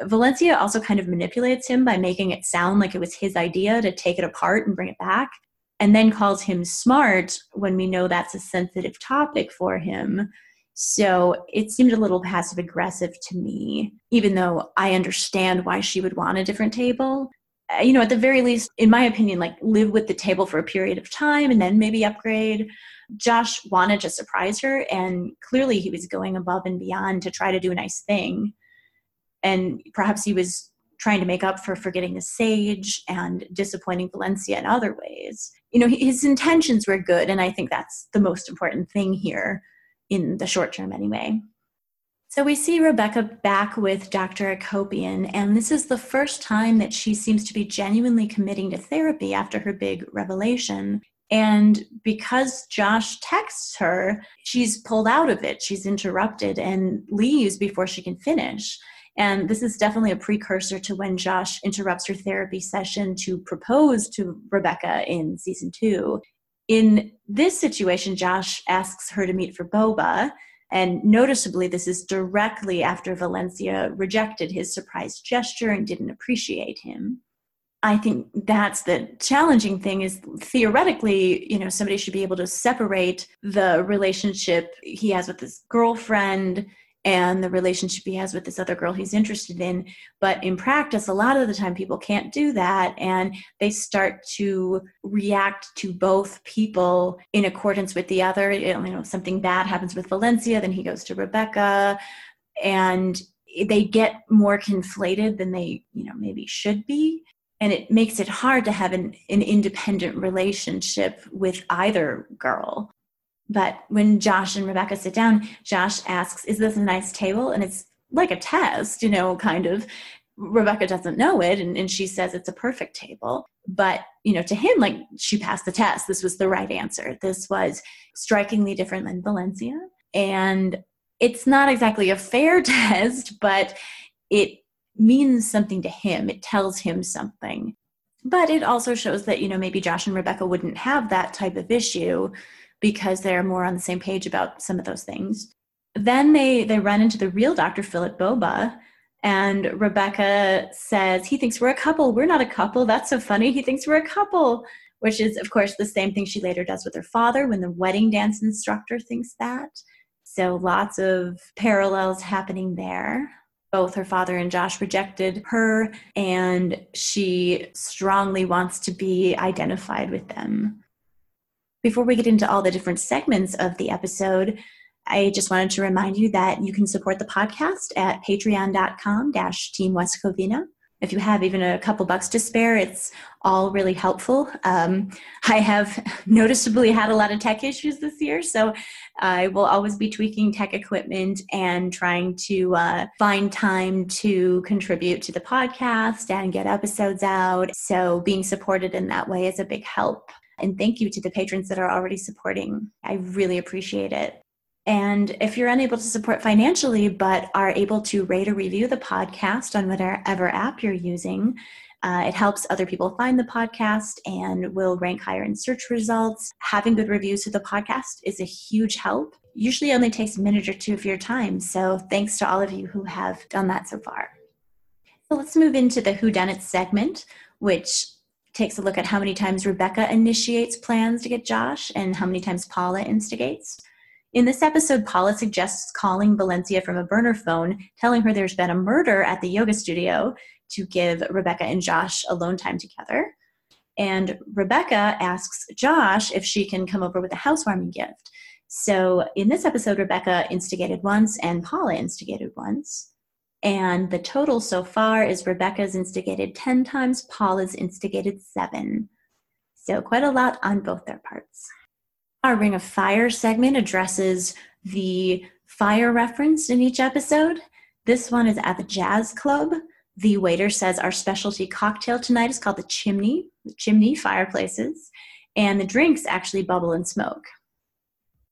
Valencia also kind of manipulates him by making it sound like it was his idea to take it apart and bring it back, and then calls him smart when we know that's a sensitive topic for him so it seemed a little passive aggressive to me, even though I understand why she would want a different table. Uh, you know, at the very least, in my opinion, like live with the table for a period of time and then maybe upgrade. Josh wanted to surprise her, and clearly he was going above and beyond to try to do a nice thing. And perhaps he was trying to make up for forgetting the sage and disappointing Valencia in other ways. You know, his intentions were good, and I think that's the most important thing here in the short term anyway. So we see Rebecca back with Dr. Akopian, and this is the first time that she seems to be genuinely committing to therapy after her big revelation. And because Josh texts her, she's pulled out of it. She's interrupted and leaves before she can finish. And this is definitely a precursor to when Josh interrupts her therapy session to propose to Rebecca in season two. In this situation, Josh asks her to meet for boba. And noticeably, this is directly after Valencia rejected his surprise gesture and didn't appreciate him. I think that's the challenging thing is theoretically, you know, somebody should be able to separate the relationship he has with his girlfriend and the relationship he has with this other girl he's interested in. But in practice, a lot of the time people can't do that and they start to react to both people in accordance with the other. You know, something bad happens with Valencia, then he goes to Rebecca, and they get more conflated than they, you know, maybe should be. And it makes it hard to have an, an independent relationship with either girl. But when Josh and Rebecca sit down, Josh asks, Is this a nice table? And it's like a test, you know, kind of. Rebecca doesn't know it and, and she says it's a perfect table. But, you know, to him, like she passed the test. This was the right answer. This was strikingly different than Valencia. And it's not exactly a fair test, but it means something to him. It tells him something. But it also shows that, you know, maybe Josh and Rebecca wouldn't have that type of issue because they're more on the same page about some of those things. Then they they run into the real Dr. Philip Boba and Rebecca says he thinks we're a couple. We're not a couple. That's so funny. He thinks we're a couple, which is of course the same thing she later does with her father when the wedding dance instructor thinks that. So lots of parallels happening there both her father and Josh rejected her, and she strongly wants to be identified with them. Before we get into all the different segments of the episode, I just wanted to remind you that you can support the podcast at patreon.com dash Team West Covina if you have even a couple bucks to spare, it's all really helpful. Um, I have noticeably had a lot of tech issues this year, so I will always be tweaking tech equipment and trying to uh, find time to contribute to the podcast and get episodes out. So being supported in that way is a big help. And thank you to the patrons that are already supporting. I really appreciate it. And if you're unable to support financially, but are able to rate or review the podcast on whatever app you're using, uh, it helps other people find the podcast and will rank higher in search results. Having good reviews of the podcast is a huge help. Usually only takes a minute or two of your time. So thanks to all of you who have done that so far. So let's move into the Who Done It segment, which takes a look at how many times Rebecca initiates plans to get Josh and how many times Paula instigates. In this episode, Paula suggests calling Valencia from a burner phone, telling her there's been a murder at the yoga studio to give Rebecca and Josh alone time together. And Rebecca asks Josh if she can come over with a housewarming gift. So in this episode, Rebecca instigated once and Paula instigated once. And the total so far is Rebecca's instigated 10 times, Paula's instigated seven. So quite a lot on both their parts. Our Ring of Fire segment addresses the fire reference in each episode. This one is at the Jazz Club. The waiter says our specialty cocktail tonight is called the Chimney, the Chimney Fireplaces, and the drinks actually bubble and smoke.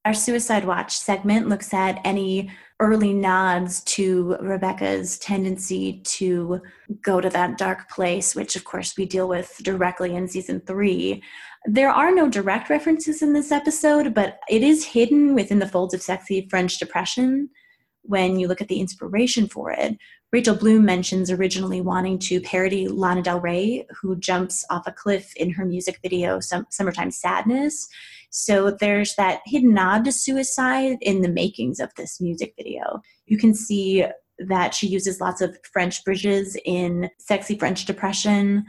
Our Suicide Watch segment looks at any early nods to Rebecca's tendency to go to that dark place, which of course we deal with directly in season three. There are no direct references in this episode, but it is hidden within the folds of sexy French depression when you look at the inspiration for it. Rachel Bloom mentions originally wanting to parody Lana Del Rey, who jumps off a cliff in her music video, Summertime Sadness. So there's that hidden nod to suicide in the makings of this music video. You can see that she uses lots of French bridges in Sexy French Depression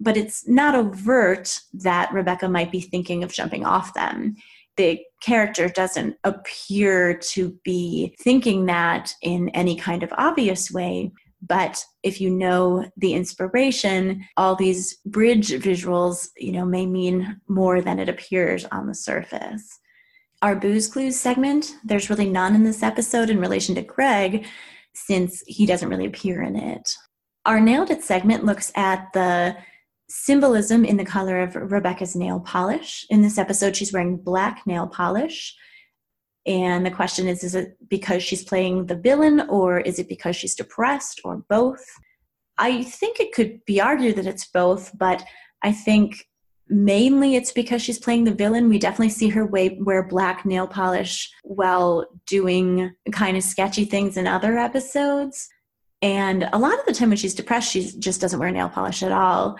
but it's not overt that Rebecca might be thinking of jumping off them. The character doesn't appear to be thinking that in any kind of obvious way. But if you know the inspiration, all these bridge visuals, you know, may mean more than it appears on the surface. Our booze clues segment, there's really none in this episode in relation to Greg, since he doesn't really appear in it. Our nailed it segment looks at the symbolism in the color of Rebecca's nail polish. In this episode, she's wearing black nail polish. And the question is is it because she's playing the villain, or is it because she's depressed, or both? I think it could be argued that it's both, but I think mainly it's because she's playing the villain. We definitely see her wear black nail polish while doing kind of sketchy things in other episodes. And a lot of the time when she's depressed, she just doesn't wear nail polish at all.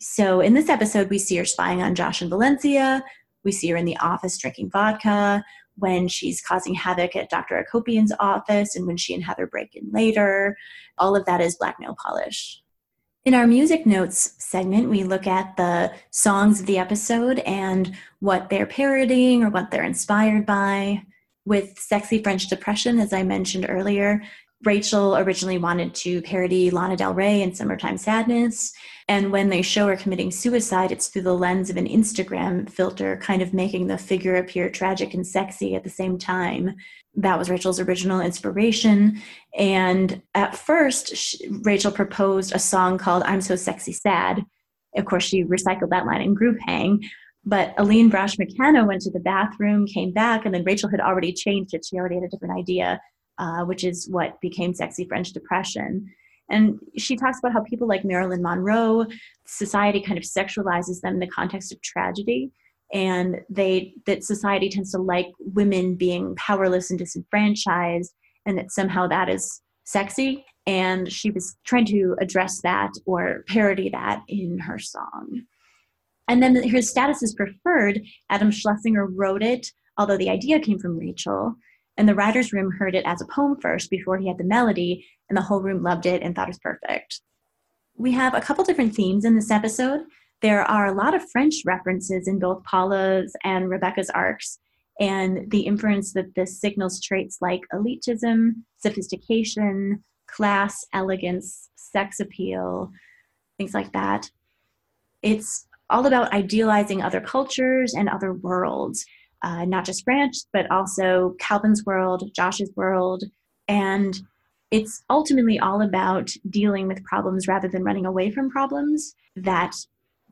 So in this episode, we see her spying on Josh and Valencia. We see her in the office drinking vodka when she's causing havoc at Dr. Akopian's office and when she and Heather break in later. All of that is black nail polish. In our music notes segment, we look at the songs of the episode and what they're parodying or what they're inspired by. With Sexy French Depression, as I mentioned earlier, Rachel originally wanted to parody Lana Del Rey in Summertime Sadness. And when they show her committing suicide, it's through the lens of an Instagram filter, kind of making the figure appear tragic and sexy at the same time. That was Rachel's original inspiration. And at first, she, Rachel proposed a song called I'm So Sexy Sad. Of course, she recycled that line in Group Hang. But Aline Brosh McKenna went to the bathroom, came back, and then Rachel had already changed it. She already had a different idea uh, which is what became Sexy French Depression. And she talks about how people like Marilyn Monroe, society kind of sexualizes them in the context of tragedy and they that society tends to like women being powerless and disenfranchised and that somehow that is sexy. And she was trying to address that or parody that in her song. And then her status is preferred. Adam schlesinger wrote it although the idea came from rachel and the writer's room heard it as a poem first before he had the melody and the whole room loved it and thought it was perfect. We have a couple different themes in this episode. There are a lot of French references in both Paula's and Rebecca's arcs, and the inference that this signals traits like elitism, sophistication, class, elegance, sex appeal, things like that. It's all about idealizing other cultures and other worlds, uh, not just France, but also Calvin's world, Josh's world. And it's ultimately all about dealing with problems rather than running away from problems that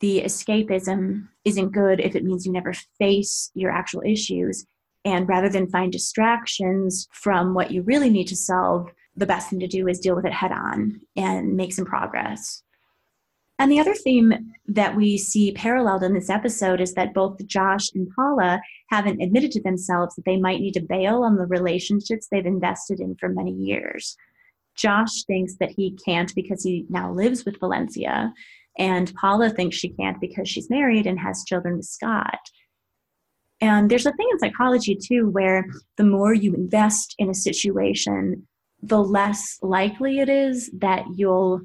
the escapism isn't good if it means you never face your actual issues. And rather than find distractions from what you really need to solve, the best thing to do is deal with it head on and make some progress. And the other theme that we see paralleled in this episode is that both Josh and Paula haven't admitted to themselves that they might need to bail on the relationships they've invested in for many years. Josh thinks that he can't because he now lives with Valencia, and Paula thinks she can't because she's married and has children with Scott. And there's a thing in psychology too where the more you invest in a situation, the less likely it is that you'll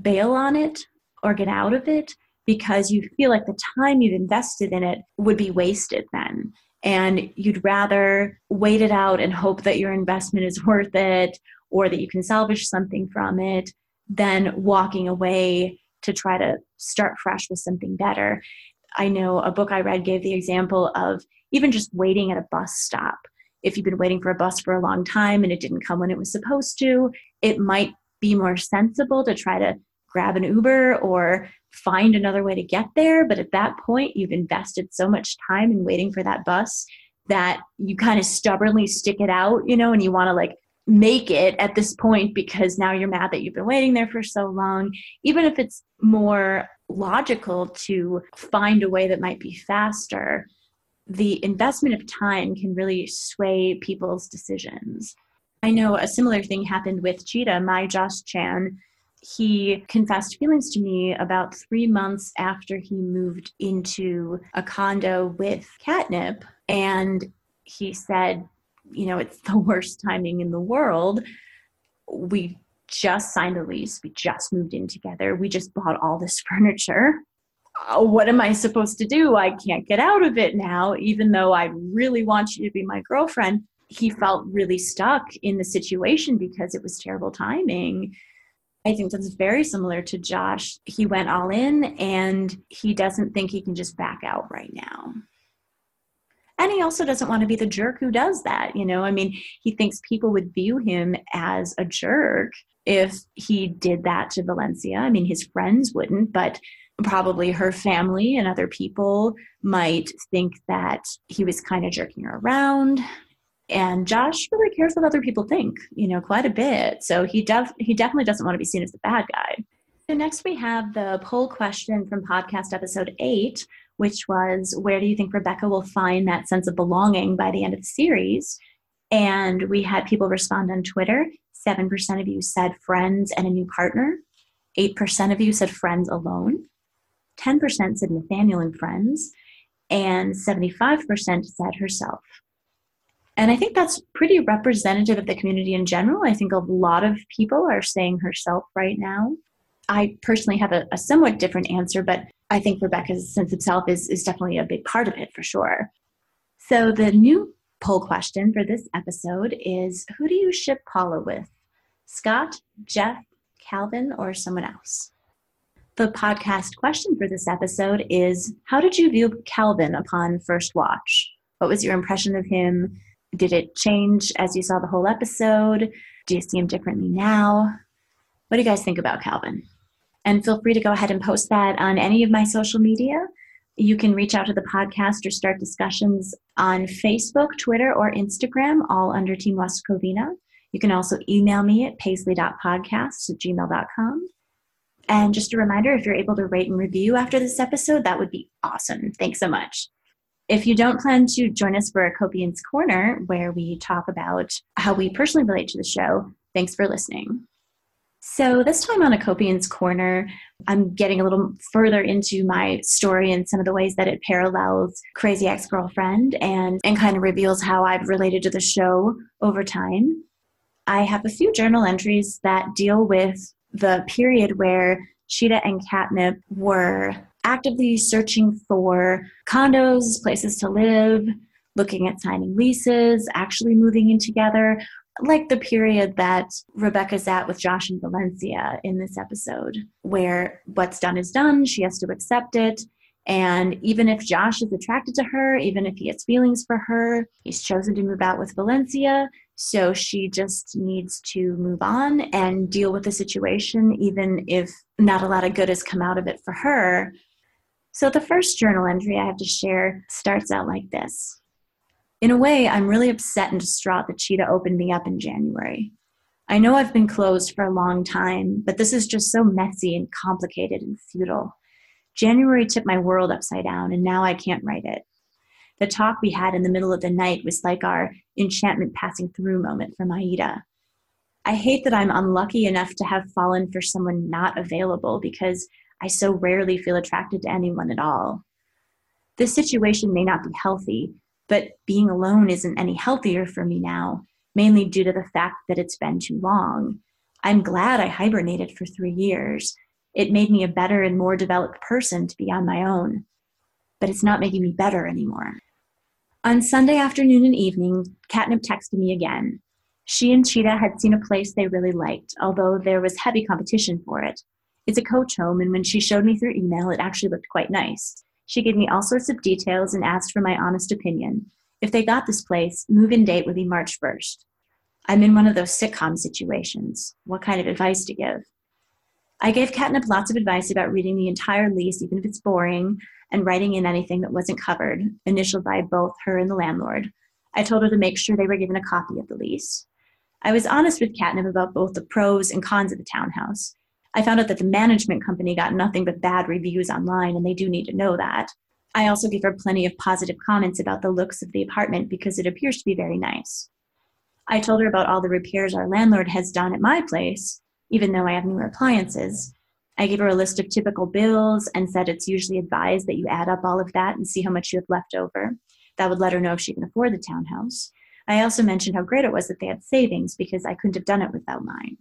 bail on it or get out of it because you feel like the time you've invested in it would be wasted then. And you'd rather wait it out and hope that your investment is worth it or that you can salvage something from it than walking away to try to start fresh with something better. I know a book I read gave the example of even just waiting at a bus stop. If you've been waiting for a bus for a long time and it didn't come when it was supposed to, it might be more sensible to try to grab an Uber or find another way to get there. But at that point, you've invested so much time in waiting for that bus that you kind of stubbornly stick it out, you know, and you want to like make it at this point because now you're mad that you've been waiting there for so long, even if it's more logical to find a way that might be faster, the investment of time can really sway people's decisions. I know a similar thing happened with Cheetah, my Josh Chan. He confessed feelings to me about three months after he moved into a condo with catnip. And he said, you know, it's the worst timing in the world. We just signed a lease. We just moved in together. We just bought all this furniture. Uh, what am I supposed to do? I can't get out of it now, even though I really want you to be my girlfriend. He felt really stuck in the situation because it was terrible timing. I think that's very similar to Josh. He went all in and he doesn't think he can just back out right now. And he also doesn't want to be the jerk who does that you know? I mean he thinks people would view him as a jerk if he did that to valencia. I mean his friends wouldn't but probably her family and other people might think that he was kind of jerking her around and Josh really cares what other people think, you know, quite a bit. So he def- he definitely doesn't want to be seen as the bad guy. So next we have the poll question from podcast episode 8 which was where do you think Rebecca will find that sense of belonging by the end of the series? And we had people respond on Twitter. 7% of you said friends and a new partner. 8% of you said friends alone. 10% said Nathaniel and friends. And 75% said herself. And I think that's pretty representative of the community in general. I think a lot of people are saying herself right now. I personally have a, a somewhat different answer, but I think Rebecca's sense of self is, is definitely a big part of it for sure. So the new poll question for this episode is Who do you ship Paula with? Scott, Jeff, Calvin, or someone else? The podcast question for this episode is How did you view Calvin upon first watch? What was your impression of him? Did it change as you saw the whole episode? Do you see him differently now? What do you guys think about Calvin? And feel free to go ahead and post that on any of my social media. You can reach out to the podcast or start discussions on Facebook, Twitter, or Instagram, all under Team West Covina. You can also email me at paisley.podcast at gmail.com. And just a reminder if you're able to rate and review after this episode, that would be awesome. Thanks so much. If you don't plan to join us for Akopian's Corner, where we talk about how we personally relate to the show, thanks for listening. So, this time on Akopian's Corner, I'm getting a little further into my story and some of the ways that it parallels Crazy Ex Girlfriend and, and kind of reveals how I've related to the show over time. I have a few journal entries that deal with the period where Cheetah and Catnip were actively searching for condos, places to live, looking at signing leases, actually moving in together, like the period that Rebecca's at with Josh and Valencia in this episode, where what's done is done, she has to accept it. And even if Josh is attracted to her, even if he has feelings for her, he's chosen to move out with Valencia. So she just needs to move on and deal with the situation, even if not a lot of good has come out of it for her. So the first journal entry I have to share starts out like this in a way, I'm really upset and distraught that Cheetah opened me up in January. I know I've been closed for a long time, but this is just so messy and complicated and futile. January tipped my world upside down, and now I can't write it. The talk we had in the middle of the night was like our enchantment passing through moment from Aida. I hate that I'm unlucky enough to have fallen for someone not available because I so rarely feel attracted to anyone at all. This situation may not be healthy, but being alone isn't any healthier for me now, mainly due to the fact that it's been too long. I'm glad I hibernated for three years. It made me a better and more developed person to be on my own. But it's not making me better anymore. On Sunday afternoon and evening, Catnip texted me again. She and Cheetah had seen a place they really liked, although there was heavy competition for it. It's a coach home, and when she showed me through email, it actually looked quite nice. She gave me all sorts of details and asked for my honest opinion. If they got this place, move in date would be March 1st. I'm in one of those sitcom situations. What kind of advice to give? I gave Catnip lots of advice about reading the entire lease, even if it's boring, and writing in anything that wasn't covered, initialed by both her and the landlord. I told her to make sure they were given a copy of the lease. I was honest with Catnip about both the pros and cons of the townhouse. I found out that the management company got nothing but bad reviews online, and they do need to know that. I also gave her plenty of positive comments about the looks of the apartment because it appears to be very nice. I told her about all the repairs our landlord has done at my place, even though I have newer appliances. I gave her a list of typical bills and said it's usually advised that you add up all of that and see how much you have left over. That would let her know if she can afford the townhouse. I also mentioned how great it was that they had savings because I couldn't have done it without mine.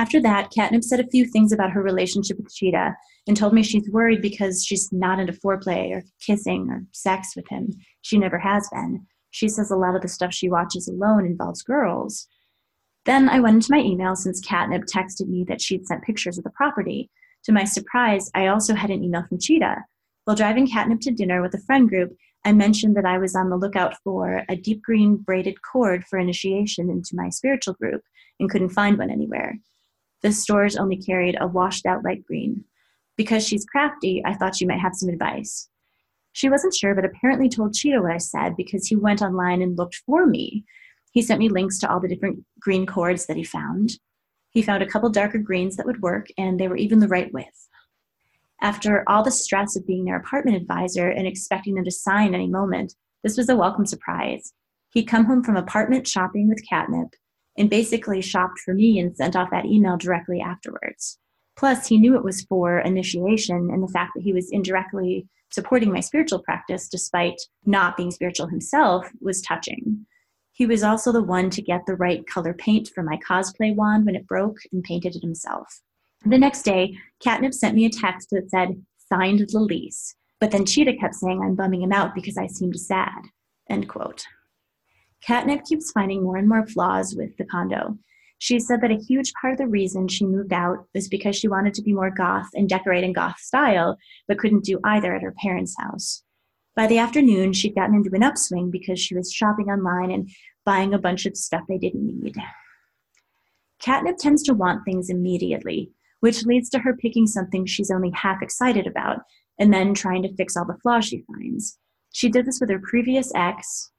After that, Catnip said a few things about her relationship with Cheetah and told me she's worried because she's not into foreplay or kissing or sex with him. She never has been. She says a lot of the stuff she watches alone involves girls. Then I went into my email since Catnip texted me that she'd sent pictures of the property. To my surprise, I also had an email from Cheetah. While driving Catnip to dinner with a friend group, I mentioned that I was on the lookout for a deep green braided cord for initiation into my spiritual group and couldn't find one anywhere. The stores only carried a washed out light green. Because she's crafty, I thought she might have some advice. She wasn't sure, but apparently told Cheetah what I said because he went online and looked for me. He sent me links to all the different green cords that he found. He found a couple darker greens that would work, and they were even the right width. After all the stress of being their apartment advisor and expecting them to sign any moment, this was a welcome surprise. He'd come home from apartment shopping with Catnip and basically shopped for me and sent off that email directly afterwards. Plus, he knew it was for initiation, and the fact that he was indirectly supporting my spiritual practice despite not being spiritual himself was touching. He was also the one to get the right color paint for my cosplay wand when it broke and painted it himself. The next day, Catnip sent me a text that said, signed Lalise, but then Cheetah kept saying I'm bumming him out because I seemed sad. End quote. Catnip keeps finding more and more flaws with the condo. She said that a huge part of the reason she moved out was because she wanted to be more goth and decorate in goth style, but couldn't do either at her parents' house. By the afternoon, she'd gotten into an upswing because she was shopping online and buying a bunch of stuff they didn't need. Catnip tends to want things immediately, which leads to her picking something she's only half excited about and then trying to fix all the flaws she finds. She did this with her previous ex,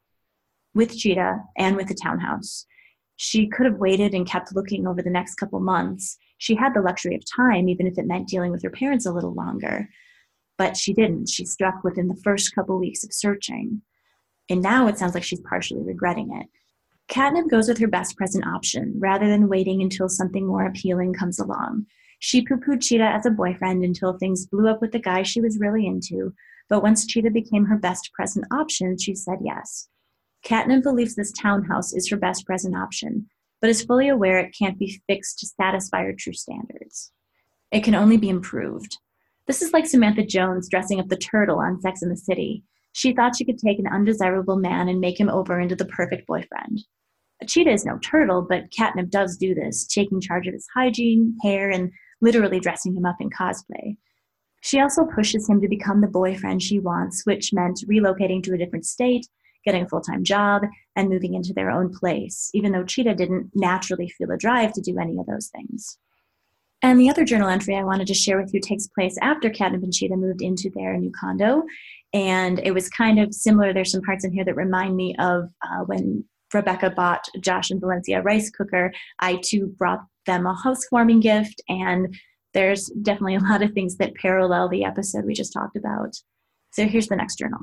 with Cheetah and with the townhouse. She could have waited and kept looking over the next couple months. She had the luxury of time, even if it meant dealing with her parents a little longer. But she didn't. She struck within the first couple weeks of searching. And now it sounds like she's partially regretting it. Catnip goes with her best present option rather than waiting until something more appealing comes along. She poo pooed Cheetah as a boyfriend until things blew up with the guy she was really into, but once Cheetah became her best present option, she said yes. Catnip believes this townhouse is her best present option, but is fully aware it can't be fixed to satisfy her true standards. It can only be improved. This is like Samantha Jones dressing up the turtle on Sex in the City. She thought she could take an undesirable man and make him over into the perfect boyfriend. A cheetah is no turtle, but Catnip does do this, taking charge of his hygiene, hair, and literally dressing him up in cosplay. She also pushes him to become the boyfriend she wants, which meant relocating to a different state, getting a full time job, and moving into their own place, even though Cheetah didn't naturally feel a drive to do any of those things. And the other journal entry I wanted to share with you takes place after Catnip and Cheetah moved into their new condo. And it was kind of similar. There's some parts in here that remind me of uh, when Rebecca bought Josh and Valencia rice cooker. I too brought them a housewarming gift. And there's definitely a lot of things that parallel the episode we just talked about. So here's the next journal.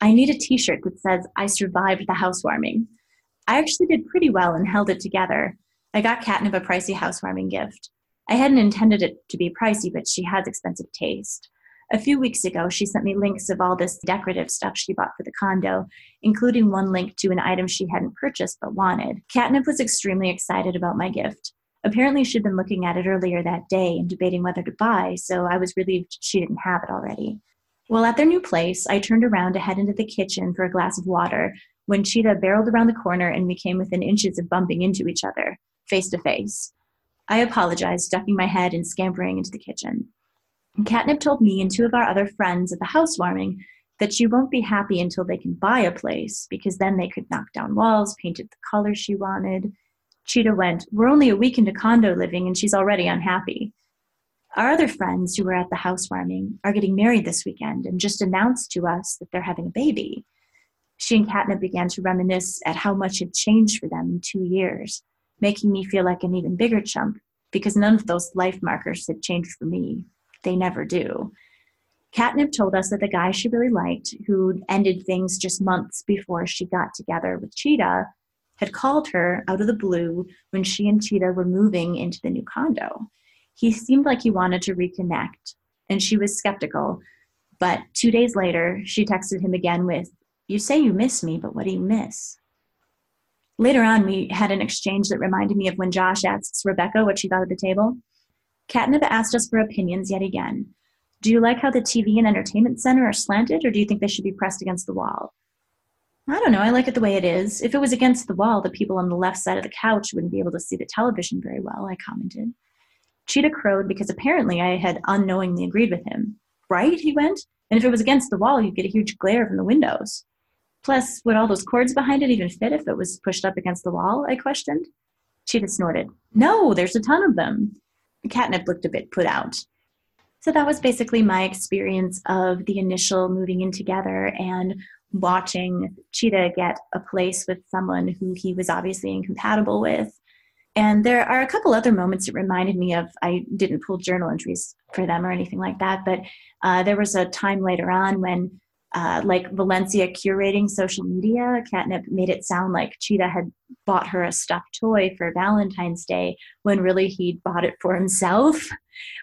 I need a t shirt that says, I survived the housewarming. I actually did pretty well and held it together. I got Catnip a pricey housewarming gift. I hadn't intended it to be pricey, but she has expensive taste. A few weeks ago, she sent me links of all this decorative stuff she bought for the condo, including one link to an item she hadn't purchased but wanted. Catnip was extremely excited about my gift. Apparently, she'd been looking at it earlier that day and debating whether to buy, so I was relieved she didn't have it already. While at their new place, I turned around to head into the kitchen for a glass of water when Cheetah barreled around the corner and we came within inches of bumping into each other, face to face. I apologized, ducking my head and scampering into the kitchen. Catnip told me and two of our other friends at the housewarming that she won't be happy until they can buy a place because then they could knock down walls, paint it the color she wanted. Cheetah went, We're only a week into condo living and she's already unhappy. Our other friends who were at the housewarming are getting married this weekend and just announced to us that they're having a baby. She and Catnip began to reminisce at how much had changed for them in two years, making me feel like an even bigger chump because none of those life markers had changed for me they never do. Catnip told us that the guy she really liked, who'd ended things just months before she got together with Cheetah, had called her out of the blue when she and Cheetah were moving into the new condo. He seemed like he wanted to reconnect, and she was skeptical. But two days later, she texted him again with, You say you miss me, but what do you miss? Later on, we had an exchange that reminded me of when Josh asks Rebecca what she thought of the table. Catnip asked us for opinions yet again. Do you like how the TV and entertainment center are slanted, or do you think they should be pressed against the wall? I don't know. I like it the way it is. If it was against the wall, the people on the left side of the couch wouldn't be able to see the television very well, I commented. Cheetah crowed because apparently I had unknowingly agreed with him. Right? He went. And if it was against the wall, you'd get a huge glare from the windows. Plus, would all those cords behind it even fit if it was pushed up against the wall? I questioned. Cheetah snorted. No, there's a ton of them. Catnip looked a bit put out. So that was basically my experience of the initial moving in together and watching Cheetah get a place with someone who he was obviously incompatible with. And there are a couple other moments that reminded me of, I didn't pull journal entries for them or anything like that, but uh, there was a time later on when uh, like Valencia curating social media, Catnip made it sound like Cheetah had bought her a stuffed toy for Valentine's Day when really he'd bought it for himself.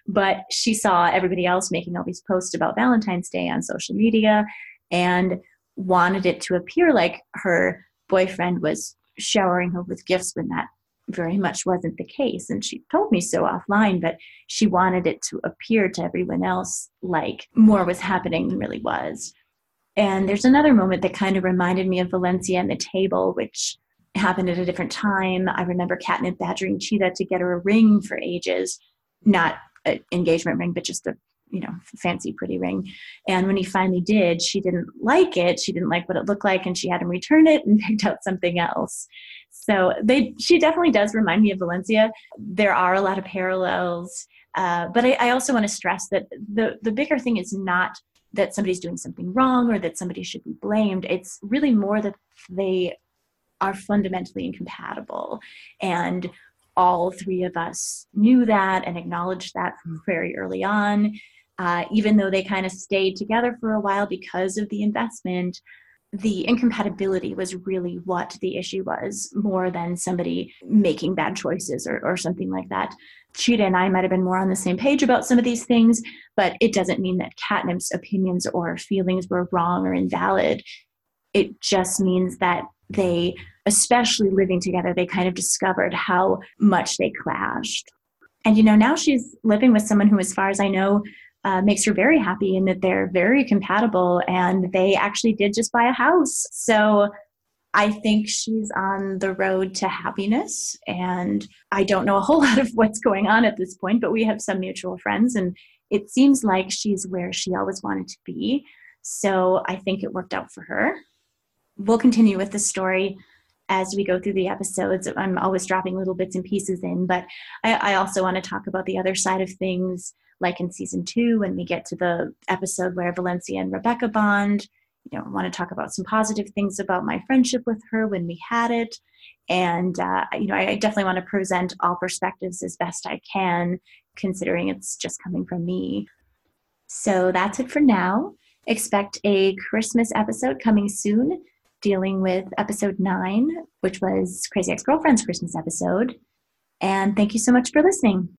But she saw everybody else making all these posts about Valentine's Day on social media and wanted it to appear like her boyfriend was showering her with gifts when that very much wasn't the case. And she told me so offline, but she wanted it to appear to everyone else like more was happening than really was. And there's another moment that kind of reminded me of Valencia and the table, which happened at a different time. I remember Catnip badgering Cheetah to get her a ring for ages, not an engagement ring, but just a you know fancy pretty ring and when he finally did she didn't like it she didn't like what it looked like and she had him return it and picked out something else so they she definitely does remind me of valencia there are a lot of parallels uh, but I, I also want to stress that the the bigger thing is not that somebody's doing something wrong or that somebody should be blamed. It's really more that they are fundamentally incompatible. And all three of us knew that and acknowledged that from very early on. Uh, even though they kind of stayed together for a while because of the investment, the incompatibility was really what the issue was more than somebody making bad choices or, or something like that. Cheetah and I might have been more on the same page about some of these things, but it doesn't mean that Catnip's opinions or feelings were wrong or invalid. It just means that they, especially living together, they kind of discovered how much they clashed. And you know, now she's living with someone who, as far as I know, uh, makes her very happy and that they're very compatible and they actually did just buy a house. So I think she's on the road to happiness. And I don't know a whole lot of what's going on at this point, but we have some mutual friends and it seems like she's where she always wanted to be. So I think it worked out for her. We'll continue with the story as we go through the episodes. I'm always dropping little bits and pieces in, but I, I also want to talk about the other side of things like in season two when we get to the episode where Valencia and Rebecca bond. You know, I want to talk about some positive things about my friendship with her when we had it. And, uh, you know, I definitely want to present all perspectives as best I can, considering it's just coming from me. So that's it for now. Expect a Christmas episode coming soon, dealing with episode nine, which was Crazy Ex Girlfriend's Christmas episode. And thank you so much for listening.